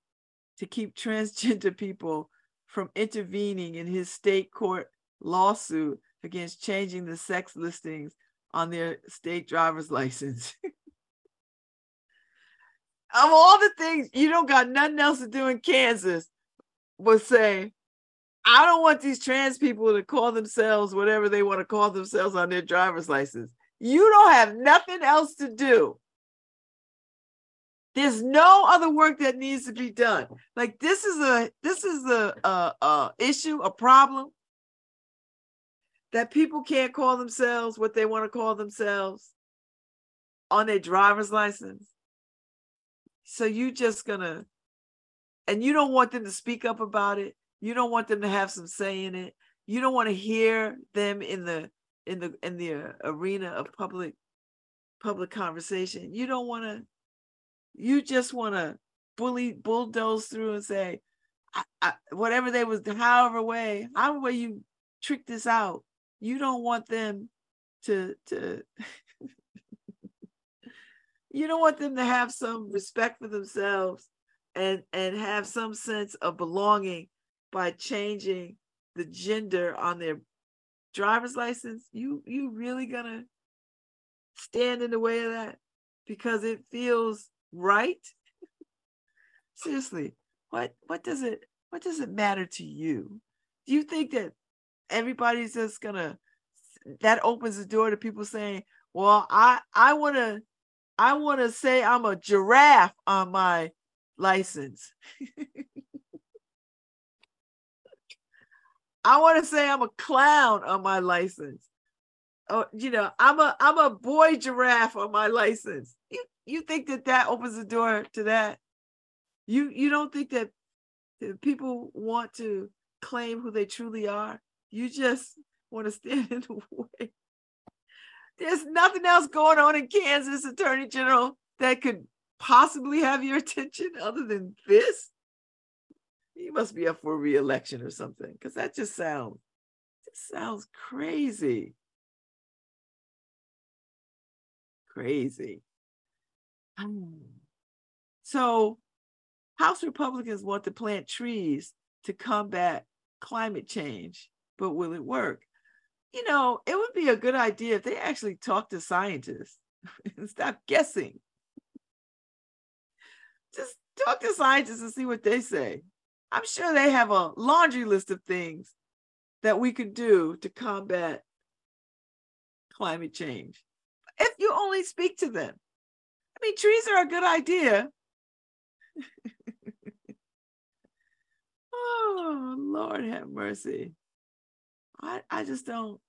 to keep transgender people from intervening in his state court lawsuit against changing the sex listings on their state driver's license. of all the things you don't got nothing else to do in Kansas but say, I don't want these trans people to call themselves whatever they want to call themselves on their driver's license. You don't have nothing else to do. There's no other work that needs to be done. Like this is a this is a, a, a issue, a problem that people can't call themselves what they want to call themselves on their driver's license. So you just gonna, and you don't want them to speak up about it. You don't want them to have some say in it. You don't want to hear them in the in the in the uh, arena of public public conversation. You don't want to. You just want to bully bulldoze through and say, I, I, whatever they was, however way, however you trick this out. You don't want them to to. you don't want them to have some respect for themselves and and have some sense of belonging by changing the gender on their driver's license, you you really gonna stand in the way of that because it feels right? Seriously, what what does it what does it matter to you? Do you think that everybody's just gonna that opens the door to people saying, "Well, I I want to I want to say I'm a giraffe on my license." I want to say I'm a clown on my license. Oh, you know, I'm a I'm a boy giraffe on my license. You you think that that opens the door to that? You you don't think that, people want to claim who they truly are? You just want to stand in the way. There's nothing else going on in Kansas, Attorney General, that could possibly have your attention other than this? He must be up for re-election or something, because that just sounds just sounds crazy. Crazy. Hmm. So House Republicans want to plant trees to combat climate change, but will it work? You know, it would be a good idea if they actually talk to scientists and stop guessing. Just talk to scientists and see what they say. I'm sure they have a laundry list of things that we could do to combat climate change. If you only speak to them. I mean, trees are a good idea. oh, Lord have mercy. I, I just don't.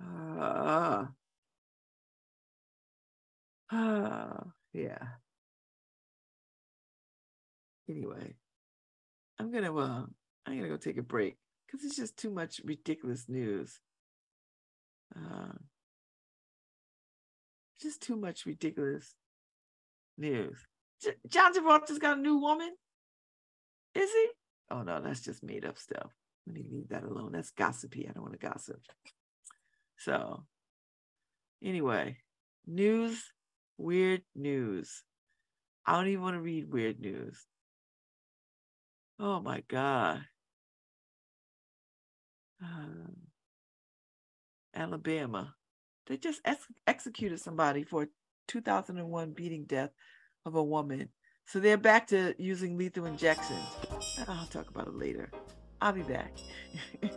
Uh, uh, yeah. Anyway, I'm gonna uh, I'm gonna go take a break because it's just too much ridiculous news. Uh, just too much ridiculous news. J- John Travolta's got a new woman. Is he? Oh no, that's just made up stuff. Let me leave that alone. That's gossipy. I don't want to gossip. So, anyway, news, weird news. I don't even want to read weird news. Oh my God. Uh, Alabama. They just ex- executed somebody for a 2001 beating death of a woman. So they're back to using lethal injections. I'll talk about it later. I'll be back.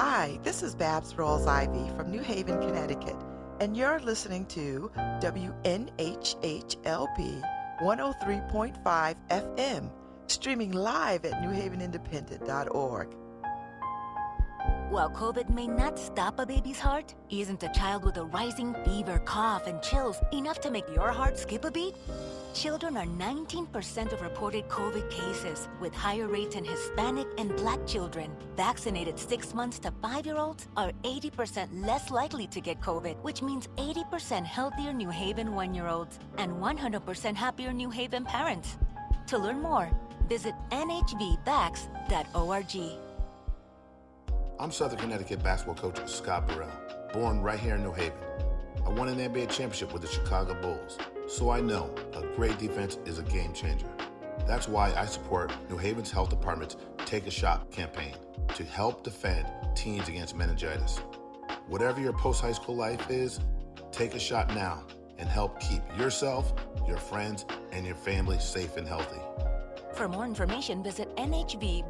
Hi, this is Babz Rawls-Ivy from New Haven, Connecticut, and you're listening to WNHH-LP 103.5 FM, streaming live at newhavenindependent.org. While COVID may not stop a baby's heart, isn't a child with a rising fever, cough, and chills enough to make your heart skip a beat? Children are 19% of reported COVID cases, with higher rates in Hispanic and Black children. Vaccinated 6 months to 5 year olds are 80% less likely to get COVID, which means 80% healthier New Haven 1 year olds and 100% happier New Haven parents. To learn more, visit nhvvax.org. I'm Southern Connecticut basketball coach Scott Burrell, born right here in New Haven. I won an NBA championship with the Chicago Bulls, so I know a great defense is a game changer. That's why I support New Haven's Health Department's Take a Shot campaign to help defend teens against meningitis. Whatever your post high school life is, take a shot now and help keep yourself, your friends, and your family safe and healthy. For more information, visit nhvvax.org.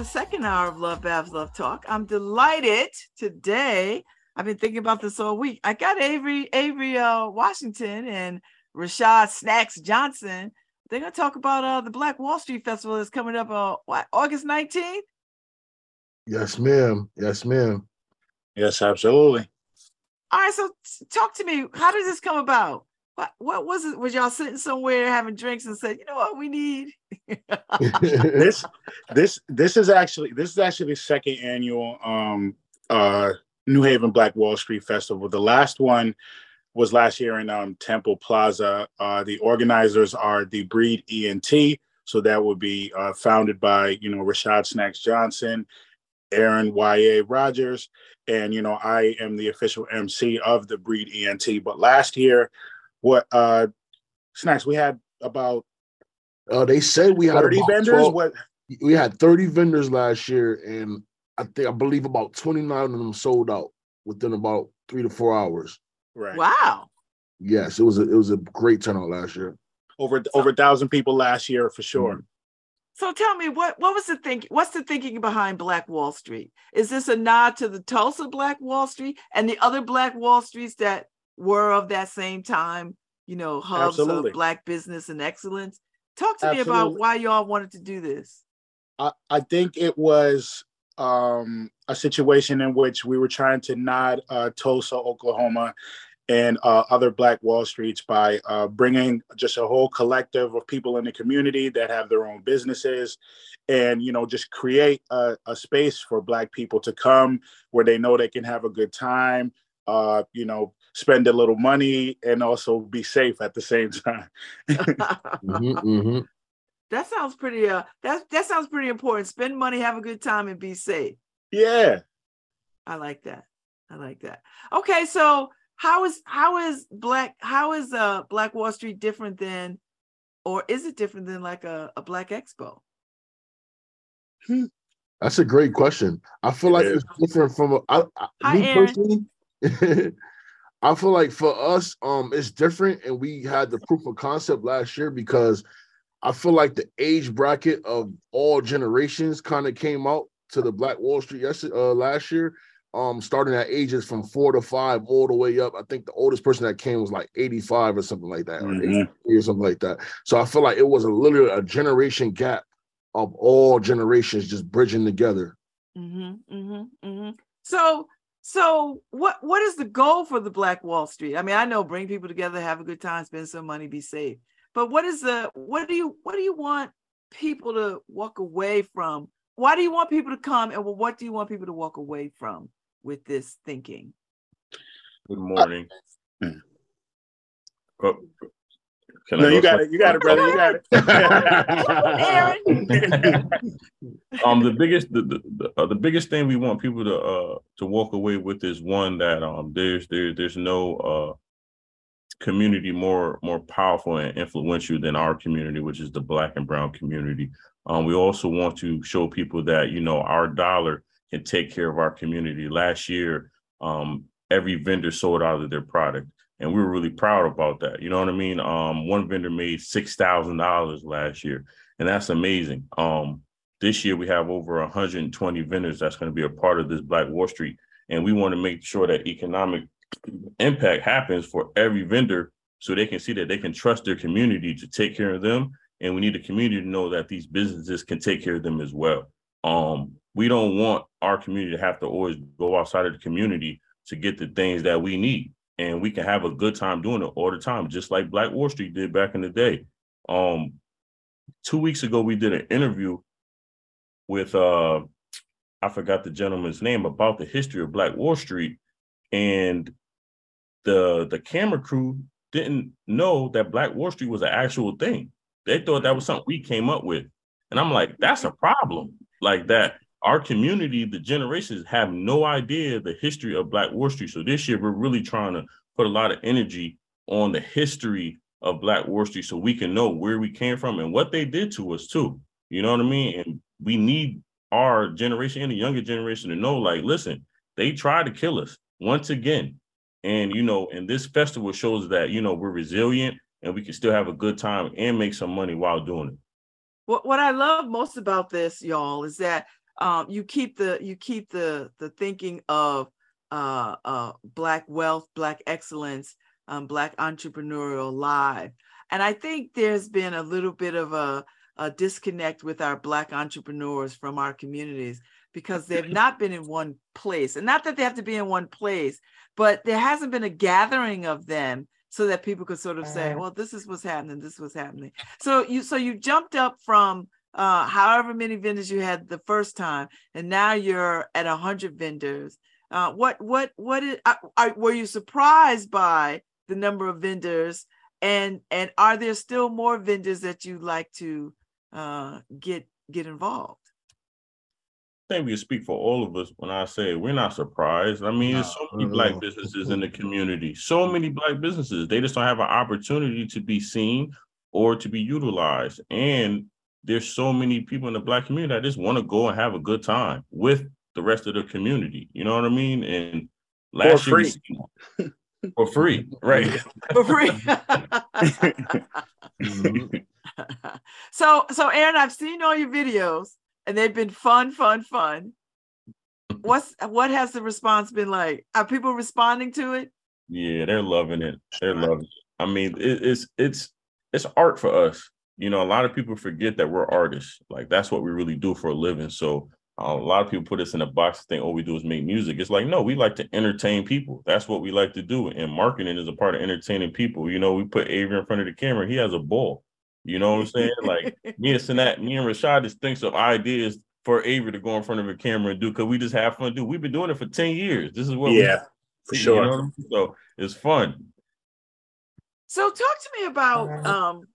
the second hour of LoveBabz LoveTalk. I'm delighted today. I've been thinking about this all week. I got Avery Avery uh, Washington and Rashad Snacks Johnson. They're gonna talk about uh, the Black Wall Street Festival that's coming up uh, what August 19th. Yes, ma'am. Yes, ma'am. Yes, absolutely. All right, so talk to me. How did this come about? What was it? Was y'all sitting somewhere having drinks and said, you know what we need? this this this is actually this is actually the second annual um uh New Haven Black Wall Street Festival. The last one was last year in um, Temple Plaza. Uh, the organizers are the Breed ENT, so that would be uh, founded by you know Rashad Snacks Johnson, Aaron Y.A. Rogers, and you know I am the official MC of the Breed ENT. But last year what uh snacks we had about uh they said we had 30 vendors? 12, what? we had 30 vendors last year and i think i believe about 29 of them sold out within about three to four hours. Right. Wow. Yes it was a it was a great turnout last year. Over over a thousand people last year for sure. Mm-hmm. So tell me what what was the think what's the thinking behind Black Wall Street? Is this a nod to the Tulsa Black Wall Street and the other Black Wall Streets that were of that same time, you know, hubs Absolutely. of black business and excellence. Talk to Absolutely. me about why y'all wanted to do this. I, I think it was um, a situation in which we were trying to nod uh, Tulsa, Oklahoma, and uh, other Black Wall Streets by uh, bringing just a whole collective of people in the community that have their own businesses, and you know, just create a, a space for Black people to come where they know they can have a good time. Uh, you know, spend a little money and also be safe at the same time. mm-hmm, mm-hmm. That sounds pretty uh that that sounds pretty important. Spend money, have a good time, and be safe. Yeah. I like that. I like that. Okay, so how is how is black how is uh Black Wall Street different than or is it different than like a, a black expo? Hmm. That's a great question. I feel it like is. it's different from a, I, I, me Aaron. personally. I feel like for us, um, it's different, and we had the proof of concept last year because I feel like the age bracket of all generations kind of came out to the Black Wall Street yesterday, uh, last year. Um, starting at ages from four to five all the way up. I think the oldest person that came was like 85 or something like that, mm-hmm. or, or something like that. So I feel like it was a literally a generation gap of all generations just bridging together. Mm-hmm, mm-hmm, mm-hmm. So so what what is the goal for the Black Wall Street? I mean, I know bring people together, have a good time, spend some money, be safe. But what is the what do you what do you want people to walk away from? Why do you want people to come and what do you want people to walk away from with this thinking? Good morning. Uh, oh, can no, you got it. You got it, brother. You got it. um, the biggest, the the, the, uh, the, biggest thing we want people to uh to walk away with is one that um there's there there's no uh community more more powerful and influential than our community, which is the Black and Brown community. Um, we also want to show people that you know our dollar can take care of our community. Last year, um, every vendor sold out of their product and we were really proud about that. You know what I mean? Um, one vendor made six thousand dollars last year, and that's amazing. Um, this year we have over 120 vendors that's going to be a part of this Black Wall Street, and we want to make sure that economic impact happens for every vendor, so they can see that they can trust their community to take care of them, and we need the community to know that these businesses can take care of them as well. Um, we don't want our community to have to always go outside of the community to get the things that we need and we can have a good time doing it all the time, just like Black Wall Street did back in the day. Um, two weeks ago, we did an interview with uh, I forgot the gentleman's name about the history of Black Wall Street, and the the camera crew didn't know that Black Wall Street was an actual thing. They thought that was something we came up with, and I'm like, that's a problem. Like that, our community, the generations have no idea the history of Black Wall Street. So this year we're really trying to put a lot of energy on the history of Black Wall Street so we can know where we came from and what they did to us too. You know what I mean? And we need our generation and the younger generation to know, like, listen, they tried to kill us once again. And you know, and this festival shows that you know we're resilient and we can still have a good time and make some money while doing it. what what I love most about this, y'all, is that um, you keep the you keep the the thinking of uh, uh, black wealth, black excellence, um, black entrepreneurial alive, and I think there's been a little bit of a, a disconnect with our black entrepreneurs from our communities because they've not been in one place, and not that they have to be in one place, but there hasn't been a gathering of them so that people could sort of say, well, this is what's happening, this was happening. So you so you jumped up from uh, however many vendors you had the first time, and now you're at a hundred vendors. Uh, what what what is, uh, are, were you surprised by the number of vendors, and and are there still more vendors that you'd like to uh, get get involved? I think we speak for all of us when I say we're not surprised. I mean, there's so many black businesses in the community, so many black businesses. They just don't have an opportunity to be seen or to be utilized. And there's so many people in the black community that just want to go and have a good time with the rest of the community. You know what I mean? And last For year we- for free, right? For free. So so Aaron, I've seen all your videos and they've been fun, fun, fun. What's what has the response been like? Are people responding to it? Yeah, they're loving it. They're loving it. I mean, it, it's it's it's art for us. You know, a lot of people forget that we're artists. Like that's what we really do for a living. So uh, a lot of people put us in a box and think all we do is make music. It's like, no, we like to entertain people. That's what we like to do. And marketing is a part of entertaining people. You know, we put Avery in front of the camera, he has a ball. You know what I'm saying? Like me and Sanat, me and Rashad just thinks of ideas for Avery to go in front of a camera and do because we just have fun. Do we've been doing it for 10 years. This is what we yeah, for you sure. know I mean? So it's fun. So talk to me about um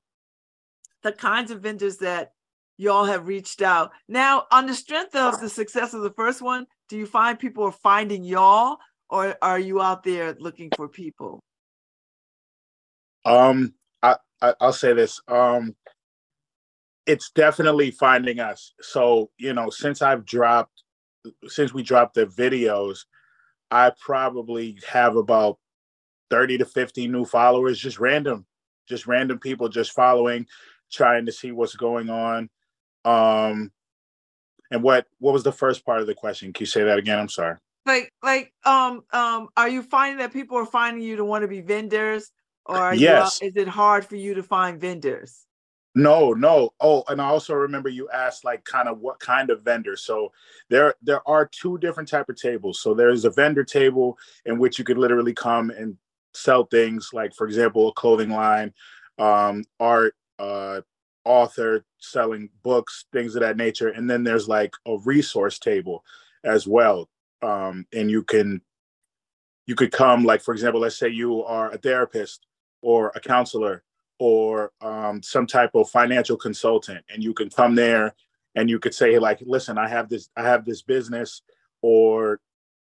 the kinds of vendors that y'all have reached out. Now, on the strength of the success of the first one, do you find people are finding y'all or are you out there looking for people? Um, I, I I'll say this. Um, it's definitely finding us. So you know, since I've dropped, since we dropped the videos, I probably have about thirty to fifty new followers, just random, just random people just following, trying to see what's going on. Um, and what what was the first part of the question? Can you say that again? I'm sorry. Like like um um are you finding that people are finding you to want to be vendors or are Yes. you, is it hard for you to find vendors? No, no. Oh, and I also remember you asked like kind of what kind of vendor. So there there are two different type of tables. So there's a vendor table in which you could literally come and sell things like for example, a clothing line, um, art, uh, author selling books, things of that nature. And then there's like a resource table as well. Um, and you can you could come like for example, let's say you are a therapist or a counselor or um, some type of financial consultant and you can come there and you could say like listen i have this i have this business or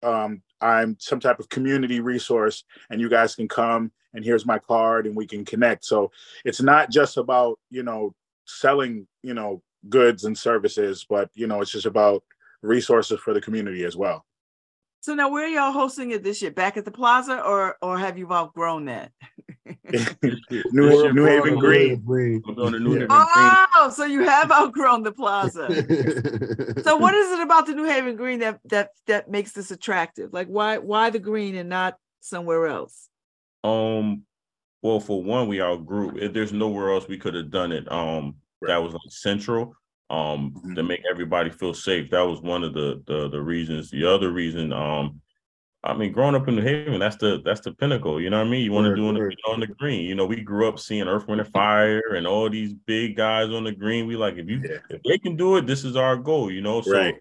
um, i'm some type of community resource and you guys can come and here's my card and we can connect. So it's not just about you know selling you know goods and services but you know it's just about resources for the community as well So now where are y'all hosting it this year? Back at the plaza or or have you outgrown that? new, new haven green Green. We're doing the New Yeah. Haven Green. Oh, so you have outgrown the plaza. So what is it about the New Haven Green that that that makes this attractive? Like why why the green and not somewhere else? Um, well, for one, we outgrew. it. There's nowhere else we could have done it. Um, that was like central. Um, to make everybody feel safe. That was one of the the the reasons. The other reason, um, I mean, growing up in New Haven, that's the that's the pinnacle. You know what I mean? You want to do on the, on the green. You know, we grew up seeing Earth, Wind, and Fire, and all these big guys on the green. We like if you Yeah. if they can do it, this is our goal. You know, so Right.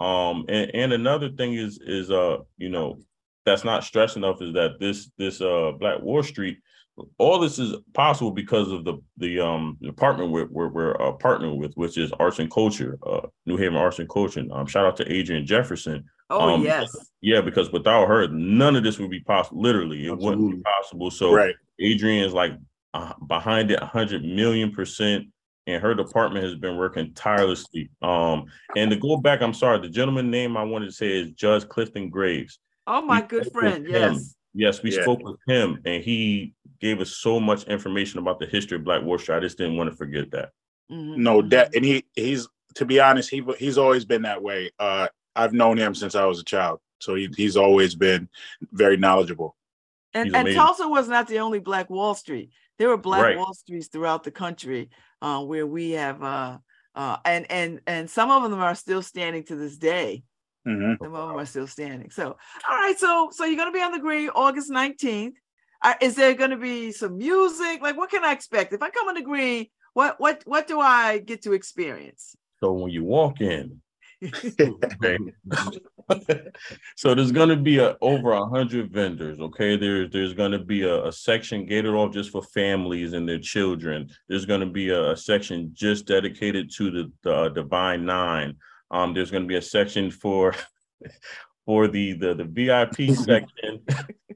um, and, and another thing is is uh, you know, that's not stressed enough is that this this uh Black Wall Street, all this is possible because of the the um department we're we're, we're uh, partnering with, which is Arts and Culture, uh, New Haven Arts and Culture. Um, shout out to Adriane Jefferson. Oh Um, yes. Yeah, because without her, none of this would be possible. Literally, it wouldn't be possible. So right Adriane is like uh, behind it 100 million percent and her department has been working tirelessly um and to go back i'm sorry the gentleman name i wanted to say is judge clifton graves Oh my we good friend. Yes. yes we Yeah. spoke with him and he gave us so much information about the history of black wall street i just didn't want to forget that Mhm, no debt, and he he's to be honest, he he's always been that way. Uh, I've known him since I was a child, so he, he's always been very knowledgeable. And, He's and amazing. Tulsa was not the only Black Wall Street. There were Black Right. Wall Streets throughout the country uh, where we have, uh, uh, and and and some of them are still standing to this day. Mhm. Some of them are still standing. So, all right. So, so you're gonna be on the green August 19th. Is there gonna be some music? Like, what can I expect if I come on the green? What what what do I get to experience? So when you walk in, okay. so there's gonna be a, over a hundred vendors. Okay, there's there's gonna be a, a section gated off just for families and their children. There's gonna be a, a section just dedicated to the, the uh, Divine Nine. Um, there's gonna be a section for for the the the VIP section.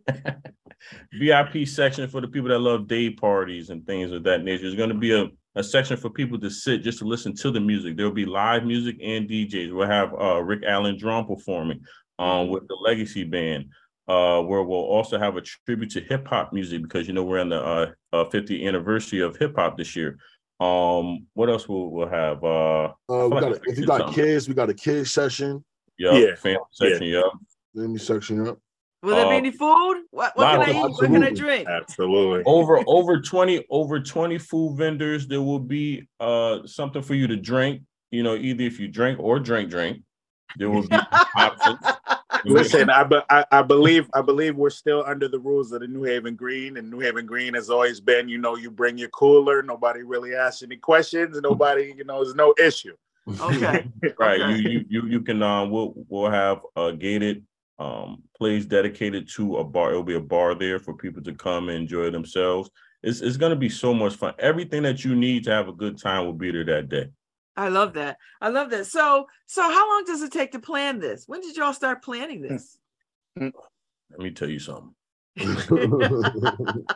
VIP section for the people that love day parties and things of that nature. There's going to be a, a section for people to sit just to listen to the music. There'll be live music and DJs. We'll have uh, Rick Allen drum performing um, with the Legacy Band, uh, where we'll also have a tribute to hip hop music because you know we're on the uh, uh, 50th anniversary of hip hop this year. Um, what else will we'll have? Uh, Uh, we feel like got if you got something. kids, we got a kids session. yeah, Yeah. family section. Yeah. Let me section up. Will there be Uh, any food? What, what can I of- eat? What can I drink? Absolutely. over over 20 over 20 food vendors there will be uh something for you to drink you know either if you drink or drink drink there will be options Listen, I, be, I I believe I believe we're still under the rules of the New Haven Green, and New Haven Green has always been, you know, you bring your cooler, nobody really asks any questions, nobody, you know, there's no issue. Okay. right Okay. you, you you you can um we'll we'll have a gated um place dedicated to a bar it'll be a bar there for people to come and enjoy themselves it's, it's going to be so much fun everything that you need to have a good time will be there that day I love that. I love that. So, so how long does it take to plan this? When did y'all start planning this? let me tell you something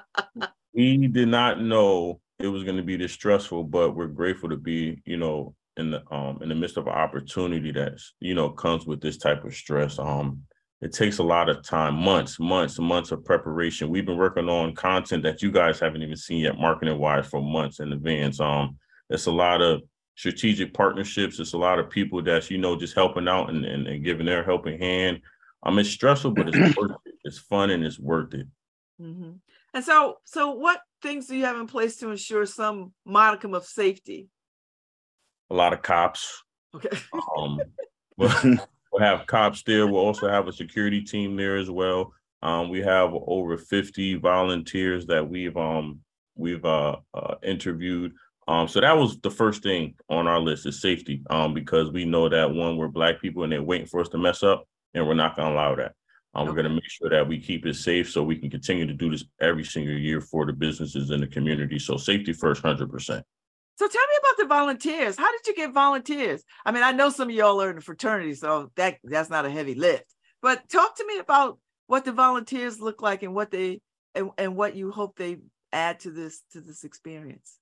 we did not know it was going to be this stressful, but we're grateful to be, you know, in the um in the midst of an opportunity that's you know comes with this type of stress. Um, it takes a lot of time, months, months, months of preparation. We've been working on content that you guys haven't even seen yet, marketing wise, for months in advance. Um, it's a lot of strategic partnerships. It's a lot of people that's you know just helping out and, and, and giving their helping hand. Um, it's stressful, but it's worth it. It's fun and it's worth it. Mhm. And so, so what things do you have in place to ensure some modicum of safety? A lot of cops. Okay. Um, we'll, we'll have cops there. We'll also have a security team there as well. Um, we have over 50 volunteers that we've um we've uh, uh interviewed. Um, so that was the first thing on our list is safety. Um, because we know that one, we're black people and they're waiting for us to mess up, and we're not gonna allow that. Um, we're gonna make sure that we keep it safe so we can continue to do this every single year for the businesses in the community. So safety first, hundred percent. So tell me about the volunteers. How did you get volunteers? I mean, I know some of y'all are in the fraternity, so that that's not a heavy lift. But talk to me about what the volunteers look like and what they and, and what you hope they add to this to this experience.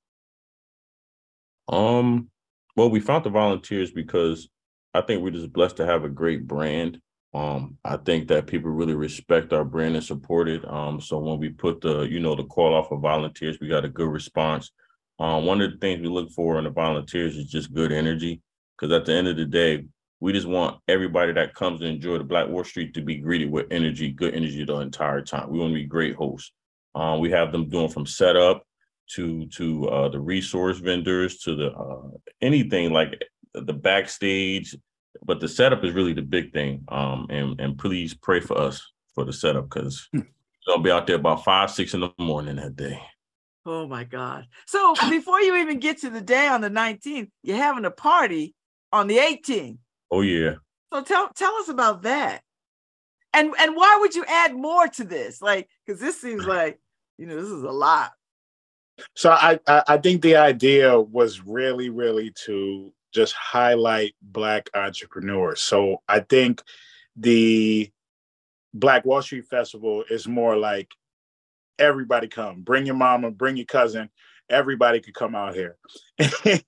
Um, well, we found the volunteers because I think we're just blessed to have a great brand. Um, I think that people really respect our brand and support it. Um, so when we put the, you know, the call off for volunteers, we got a good response. Um, one of the things we look for in the volunteers is just good energy. Because at the end of the day, we just want everybody that comes to enjoy the Black Wall Street to be greeted with energy, good energy the entire time. We want to be great hosts. Um, we have them doing from setup to to uh, the resource vendors to the uh, anything like the backstage, but the setup is really the big thing. Um, and and please pray for us for the setup because we're gonna be out there about five six in the morning that day. Oh my God. So before you even get to the day on the 19th, you're having a party on the 18th. Oh yeah. So tell tell us about that. And and why would you add more to this? Like, because this seems like, you know, this is a lot. So I, I I think the idea was really really to just highlight black entrepreneurs. So I think the Black Wall Street Festival is more like everybody come, bring your mama, bring your cousin, everybody could come out here. and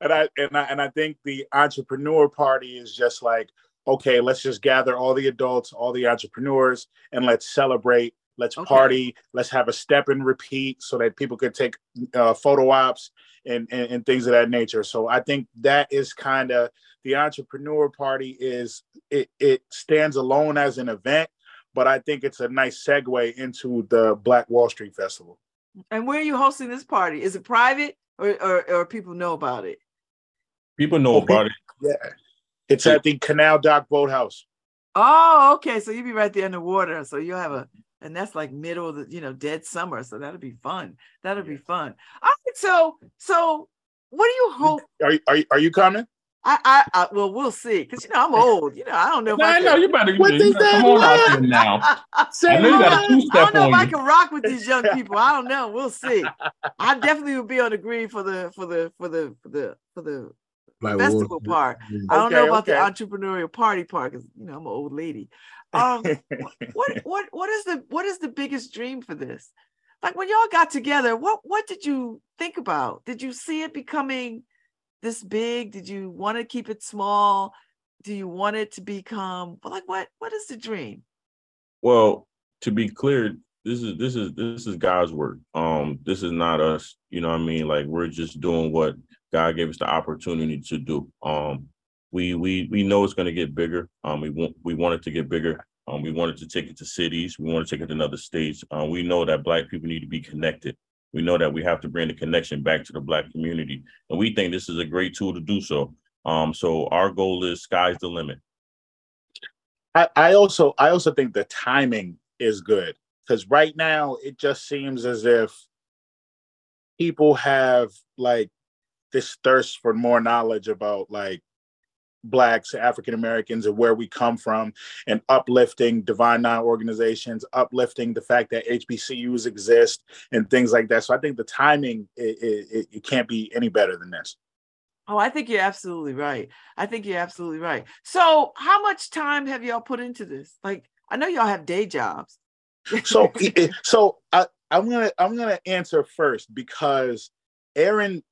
I and I and I think the entrepreneur party is just like okay, let's just gather all the adults, all the entrepreneurs and let's celebrate Let's Okay. party. Let's have a step and repeat so that people could take uh, photo ops and, and and things of that nature. So I think that is kind of the entrepreneur party is it it stands alone as an event, but I think it's a nice segue into the Black Wall Street Festival. And where are you hosting this party? Is it private or or, or people know about it? People know about it. Yeah, it's at the Canal Dock Boathouse. Oh, okay. So you'll be right there in the water. So you'll have a, and that's like middle of the, you know, dead summer. So that'll be fun. That'll be fun. All right. So, so what do you hope? Are you- are are you coming? I, I, I well, we'll see. Cause you know, I'm old. You know, I don't know if Nah, I no, can. you better you What better- you is better that? come on out What? there now. I I know you got a don't know on if I can rock with these young people. I don't know. We'll see. I definitely will be on the green for the for the for the for the for the Like, festival well, part. I don't know Okay, about the entrepreneurial party part because you know I'm an old lady. Um, what what what is the what is the biggest dream for this? Like when y'all got together, what what did you think about? Did you see it becoming this big? Did you want to keep it small? Do you want it to become like what what is the dream? Well, to be clear, this is this is this is God's work. Um, this is not us. You know what I mean? Like we're just doing what God gave us the opportunity to do. Um, we we we know it's going to get bigger. Um, we want we want it to get bigger. Um, we wanted to take it to cities. We want to take it to other states. Um, we know that Black people need to be connected. We know that we have to bring the connection back to the Black community, and we think this is a great tool to do so. Um, so our goal is sky's the limit. I, I also I also think the timing is good because right now it just seems as if people have like this thirst for more knowledge about like blacks african americans and where we come from and uplifting divine nine organizations uplifting the fact that hbcus exist and things like that so i think the timing it, it, it can't be any better than this Oh, I think you're absolutely right. I think you're absolutely right. So, how much time have y'all put into this? Like, I know y'all have day jobs. so so I, I'm gonna I'm gonna answer first because Aaron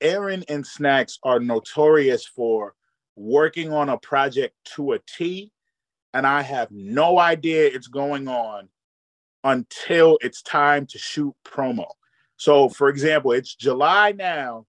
Aaron and Snacks are notorious for working on a project to a T, and I have no idea it's going on until it's time to shoot promo. So, for example, it's July now.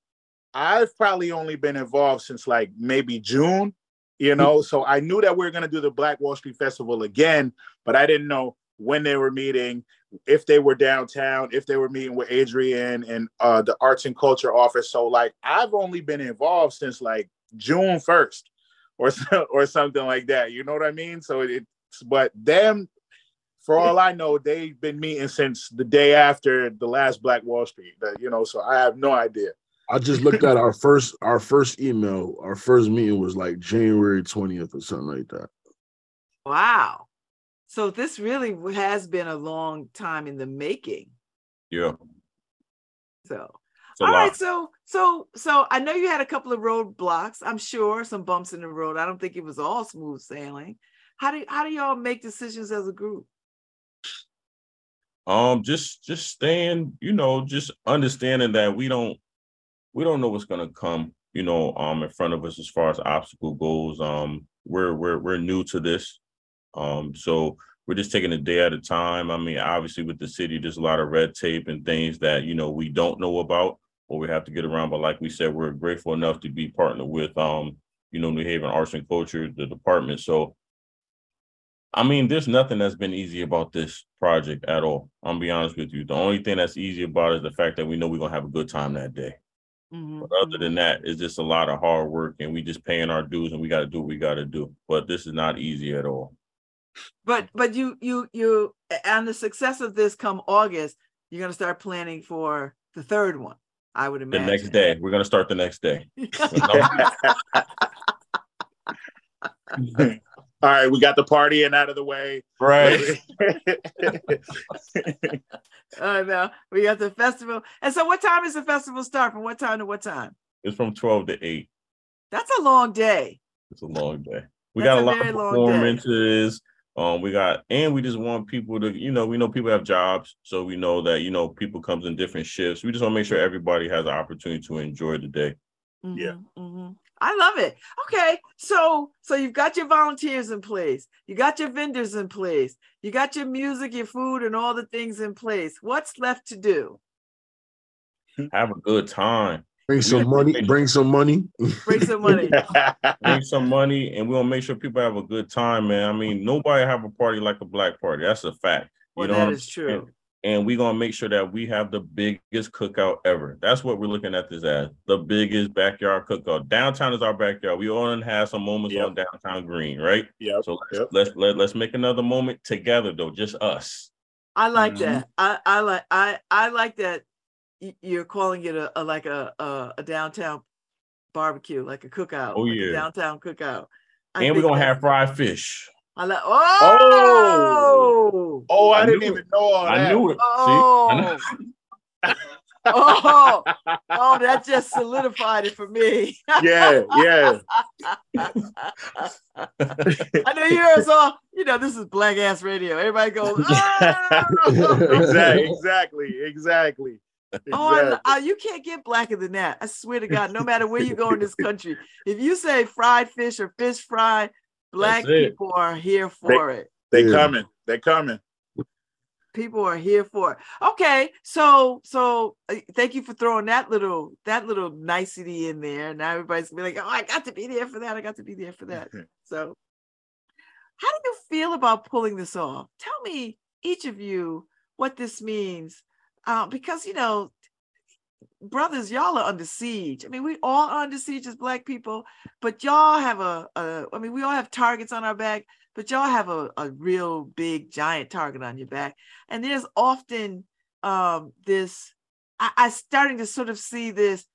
I've probably only been involved since like maybe June, you know. So I knew that we were gonna do the Black Wall Street Festival again, but I didn't know when they were meeting, if they were downtown, if they were meeting with Adriane and uh, the Arts and Culture office. So like I've only been involved since like June first, or or something like that. You know what I mean? So it's but them. For all I know, they've been meeting since the day after the last Black Wall Street. That you know, so I have no idea. I just looked at our first our first email. Our first meeting was like January twentieth or something like that. Wow. So this really has been a long time in the making. Yeah, So, it's a all lot. right. So, so, so I know you had a couple of roadblocks. I'm sure some bumps in the road. I don't think it was all smooth sailing. How do how do y'all make decisions as a group? um just just staying you know just understanding that we don't we don't know what's going to come you know um in front of us as far as obstacle goes um we're we're we're new to this um so we're just taking a day at a time i mean obviously with the city there's a lot of red tape and things that you know we don't know about or we have to get around but like we said we're grateful enough to be partnered with um you know new haven arts and culture the department so I mean, there's nothing that's been easy about this project at all. I'm be honest with you. The only thing that's easy about it is the fact that we know we're gonna have a good time that day. Mhm, But other than that, it's just a lot of hard work and we just paying our dues and we gotta do what we gotta do. But this is not easy at all. But but you you you and the success of this come August, you're gonna start planning for the third one. I would The next day, we're gonna start the next day. All right, we got the party and out of the way. Right. Uh, now we got the festival. And so, what time does the festival start? From what time to what time? It's from 12 to 8. That's a long day. It's a long day. We That's got a a lot of long day. Performances. Um, we got, and we just want people to, you know, we know people have jobs, so we know that you know people comes in different shifts. We just want to make sure everybody has an opportunity to enjoy the day. Yeah. Mhm, mhm. I love it. Okay, so so you've got your volunteers in place, you got your vendors in place, you got your music, your food, and all the things in place. What's left to do? Have a good time. Bring some money. Bring some money. Bring some money. Bring some money, and we'll make sure people have a good time, man. I mean, nobody have a party like a black party. That's a fact. Well, you know that what true. And we're gonna make sure that we have the biggest cookout ever. That's what we're looking at this as the biggest backyard cookout. Downtown is our backyard. We all have some moments Yep. on downtown green, right? Yep. So let's, Yep. let's let, let's make another moment together though, just us. I like Mhm. that. I, I like I I like that y- you're calling it a, a like a, a a downtown barbecue, like a cookout. Oh, like a yeah. downtown cookout. I and we're gonna have fried fish. I like oh oh, I, I didn't knew even know all I that. knew it. oh See? Oh oh that just solidified it for me. yeah, yeah. I know you heard us all. You know this is black ass radio. Everybody goes. "Oh!" Ah! exactly, exactly, exactly. Oh, I- uh, you can't get blacker than that. I swear to God, no matter where you go in this country, if you say fried fish or fish fry, black people are here for it. They Yeah. coming. They coming. People are here for it. Okay, so so uh, thank you for throwing that little that little nicety in there. Now everybody's gonna be like, oh, I got to be there for that. I got to be there for that. So, how do you feel about pulling this off? Tell me, each of you, what this means. Uh, because, you know, brothers, y'all are under siege. I mean, we all are under siege as Black people, but y'all have a, a I mean, we all have targets on our back, but y'all have a, a real big, giant target on your back. And there's often um, this, I, I starting to sort of see this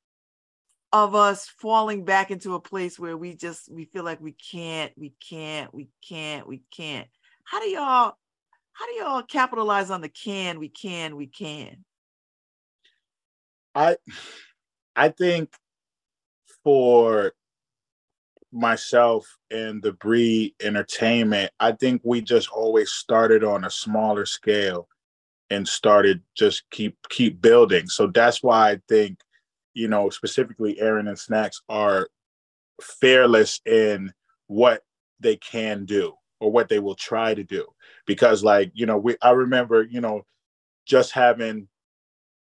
of us falling back into a place where we just we feel like we can't we can't we can't we can't how do y'all how do y'all capitalize on the can we can we can I I think for myself and the breed entertainment, I think we just always started on a smaller scale and started just keep keep building. So that's why I think, you know, specifically Aaron and Snacks are fearless in what they can do or what they will try to do. Because like, you know, we I remember, you know, just having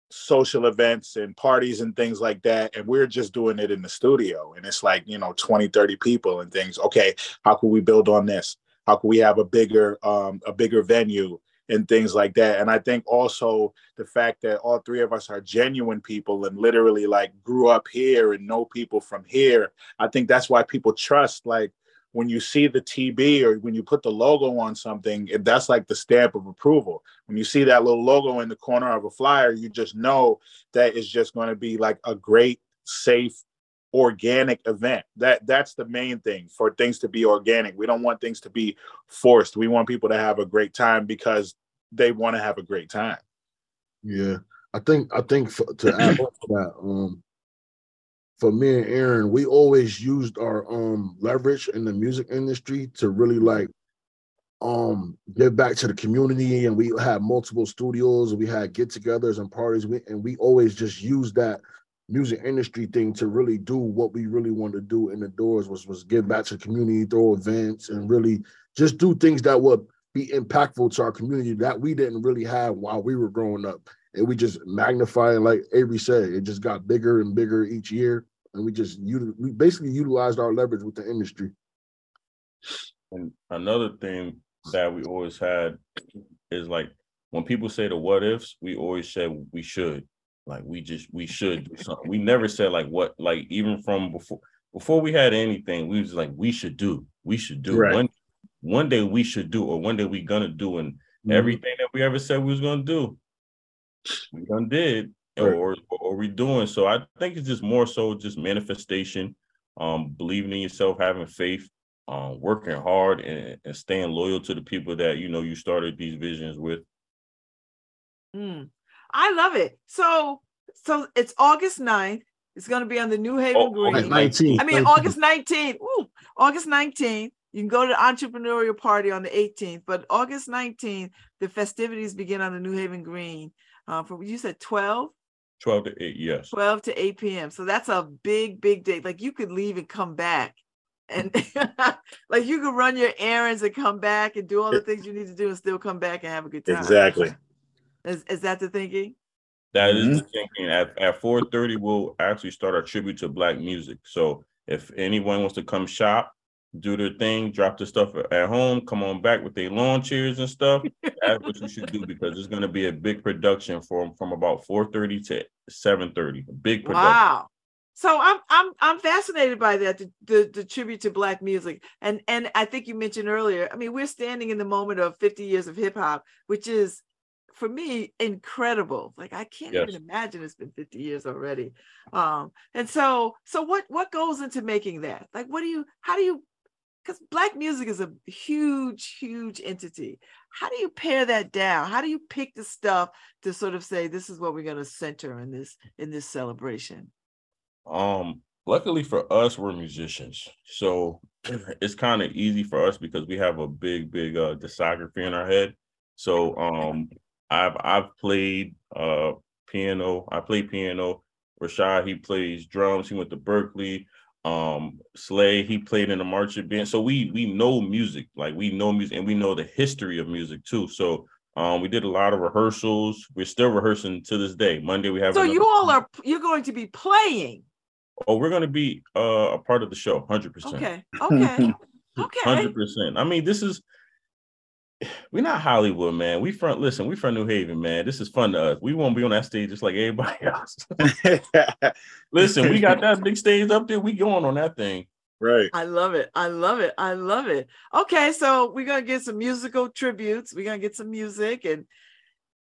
social events and parties and things like that and we're just doing it in the studio and it's like you know 20 30 people and things. Okay how can we build on this? How can we have a bigger um a bigger venue and things like that? And i think also the fact that all three of us are genuine people and literally like grew up here and know people from here i think that's why people trust like when you see the TB or when you put the logo on something, if that's like the stamp of approval. When you see that little logo in the corner of a flyer, you just know that it's just going to be like a great, safe, organic event. That that's the main thing for things to be organic. We don't want things to be forced. We want people to have a great time because they want to have a great time. Yeah, I think I think for, to add on to that, um, for me and Aaron, we always used our um leverage in the music industry to really like um give back to the community, and we had multiple studios, we had get-togethers and parties, we, and we always just used that music industry thing to really do what we really wanted to do in the doors was was give back to the community, throw events, and really just do things that would be impactful to our community that we didn't really have while we were growing up and we just magnify like Avery said, it just got bigger and bigger each year. And we just we basically utilized our leverage with the industry. And another thing that we always had is like when people say the what ifs, we always said we should. Like we just we should do something. We never said like what like even from before before we had anything, we was like we should do, we should do Right. one one day we should do, or one day we gonna do, and mm-hmm. everything that we ever said we was gonna do, we done did, Right. or or we doing. So I think it's just more so just manifestation, um, believing in yourself, having faith, um, working hard, and, and staying loyal to the people that you know you started these visions with. Mm. I love it. So so it's August 9th. It's going to be on the New Haven Oh, Green. August 19. I mean, August 19th. Ooh, August 19th. You can go to the entrepreneurial party on the 18th, but August 19th, the festivities begin on the New Haven Green. Uh, for you said 12? 12 to 8, yes. 12 to 8 p.m. So that's a big, big day. Like you could leave and come back. And like you could run your errands and come back and do all the things you need to do and still come back and have a good time. Exactly. Is, is that the thinking? That is Mhm. the thinking. At, at 4:30, we'll actually start our tribute to black music. So if anyone wants to come shop, do their thing, drop the stuff at home, come on back with their lawn chairs and stuff. That's what you should do because it's going to be a big production from from about 4:30 to 7:30. A big production. Wow. So I'm I'm I'm fascinated by that the, the the tribute to black music and and I think you mentioned earlier. I mean, we're standing in the moment of 50 years of hip hop, which is for me incredible. Like I can't Yes. even imagine it's been 50 years already. Um, and so so what what goes into making that? Like, what do you how do you because black music is a huge, huge entity. How do you pare that down? How do you pick the stuff to sort of say this is what we're going to center in this in this celebration? Um, luckily for us, we're musicians, so it's kind of easy for us because we have a big, big uh discography in our head. So um, I've I've played uh piano. I play piano. Rashad he plays drums. He went to Berklee. Um, Slay he played in a marching band. So we we know music, like we know music, and we know the history of music too. So um, we did a lot of rehearsals. We're still rehearsing to this day. Monday we have. So another- you all are you're going to be playing. Oh, we're gonna be uh, a part of the show, hundred percent. Okay. Okay. Okay. Hundred percent. I mean, this is we're not Hollywood, man. We from listen, we from New Haven, man. This is fun to us. We won't be on that stage just like everybody else. listen, we got that big stage up there. We going on that thing. right. I love it. I love it. I love it. Okay, so we're gonna get some musical tributes. We're gonna get some music and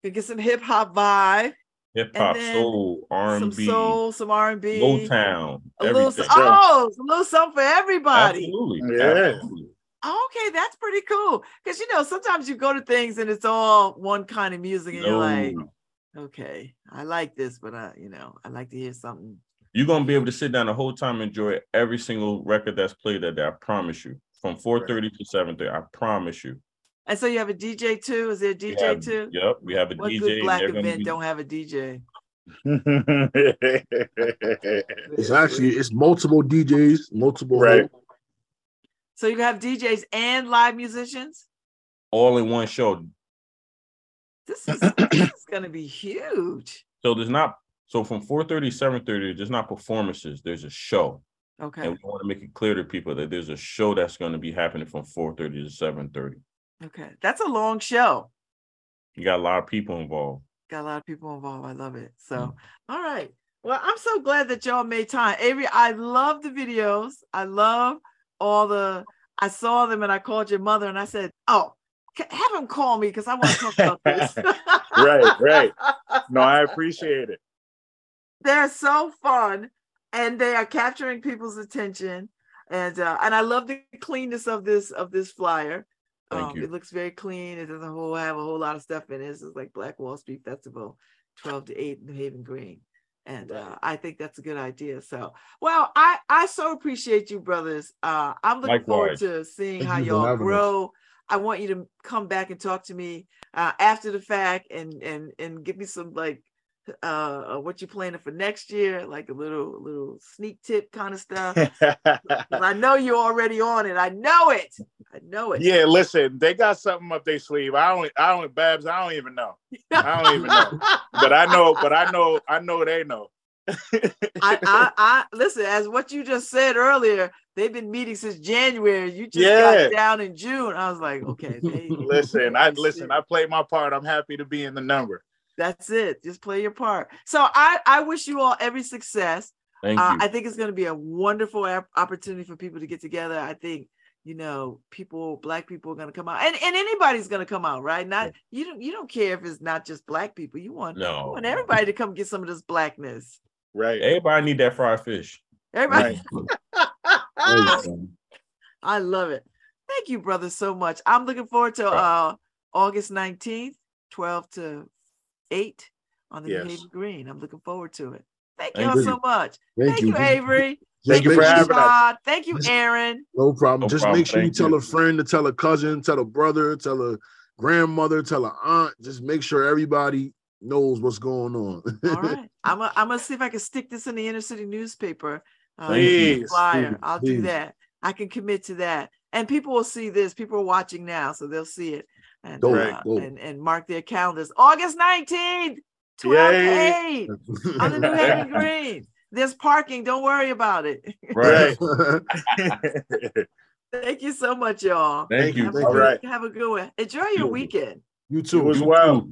we get some hip hop vibe, Hip hop, soul, R some and B, soul, some R and B, Motown, a little, everything. oh, a little something for everybody. Absolutely. Yeah. Absolutely. Okay, that's pretty cool. Because you know, sometimes you go to things and it's all one kind of music, and you're like, okay, I like this, but I, you know, I like to hear something. You're gonna be able to sit down the whole time and enjoy every single record that's played that day. I promise you. From 4:30 to 7:30. I promise you. And so you have a DJ too. Is there a DJ have- too? Yep, we have a What DJ. good black they're event be- don't have a DJ? It's actually it's multiple DJs, multiple Right. So you have DJs and live musicians. all in one show. This is, this is gonna be huge. So there's not so from 4:30 7:30, there's not performances, there's a show. Okay. And we want to make it clear to people that there's a show that's going to be happening from 4:30 to 7:30. Okay. That's a long show. You got a lot of people involved. Got a lot of people involved. I love it. So, Mm. all right. Well, I'm so glad that y'all made time. Avery, I love the videos. I love all the, I saw them and I called your mother and I said, oh, have him call me because I want to talk about this. Right, right. No, I appreciate it. They're so fun and they are capturing people's attention. And uh, and I love the cleanness of this of this flyer. Thank Um, you. It looks very clean. It doesn't whole, have a whole lot of stuff in it. It's like Black Wall Street Festival, 12 to 8 New Haven Green. And uh, I think that's a good idea. So, well, I I so appreciate you, brothers. Uh, I'm looking forward to seeing Thank how y'all having us. grow. I want you to come back and talk to me uh, after the fact and and and give me some like uh uh, what you planning for next year, like a little little sneak tip kind of stuff. I know you're already on it. I know it. I know it. yeah, listen, they got something up their sleeve. I don't, I don't, Babz, I don't even know. I don't even know. But I know, but I know, I know they know. I, I, I listen as what you just said earlier. They've been meeting since January. You just Yeah. got down in June. I was like, okay, they, listen, I listen. I played my part. I'm happy to be in the number. That's it. Just play your part. So I, I wish you all every success. Thank Uh, you. I think it's going to be a wonderful ap- opportunity for people to get together. I think you know people, black people, are going to come out, and, and anybody's going to come out, right? Not you don't you don't care if it's not just black people. You want you no. want everybody to come get some of this blackness. Right. Everybody need that fried fish. Everybody. Right. I love it. Thank you, brother, so much. I'm looking forward to uh August 19th, 12 to 8 on the Yes. New Haven Green. I'm looking forward to it. Thank Thank y'all so much. Thank, Thank, you. you, Avery. Thank you for sure- having us. Thank you, Aaron. No problem. No Just problem. make sure you Thank tell you. a friend to tell a cousin, tell a brother, tell a grandmother, tell a aunt. Just make sure everybody knows what's going on. All right. I'm gonna I'm gonna see if I can stick this in the inner city newspaper. Uh, Please, flyer. please, I'll do that. I can commit to that. And people will see this. People are watching now, so they'll see it and Dope, uh, and, and mark their calendars. August 19th, 12 8 on the New Haven Green. There's parking. Don't worry about it. Right. Thank you so much, y'all. Thank you. Have a, Thank good, you. Right. have a good one. Enjoy your You. weekend. you You too. as You well.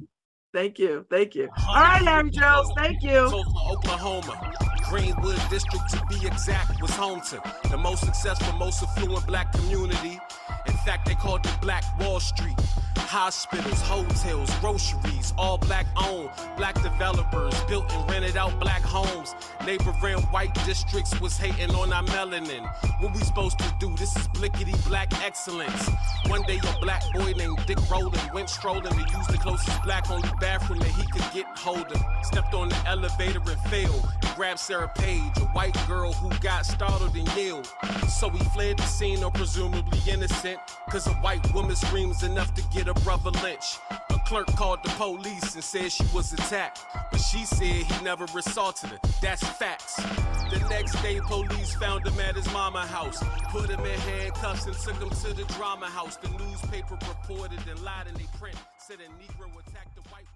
Thank you. Thank you. All right, Larry Jones. Thank you. Oklahoma. Greenwood District, to be exact, was home to the most successful, most affluent black community. In fact, they called it Black Wall Street. Hospitals, hotels, groceries, all black owned. Black developers built and rented out black homes. Neighboring white districts was hating on our melanin. What we supposed to do? This is blickety black excellence. One day, a black boy named Dick Rowland went strolling to use the closest black only bathroom that he could get hold of. Stepped on the elevator and failed. He grabbed Sarah Page, a white girl who got startled and yelled. So he fled the scene, or presumably innocent. Cause a white woman screams enough to get a brother lynched. A clerk called the police and said she was attacked. But she said he never assaulted her. That's facts. The next day, police found him at his mama house. Put him in handcuffs and took him to the drama house. The newspaper reported and lied in they print. Said a Negro attacked a white woman.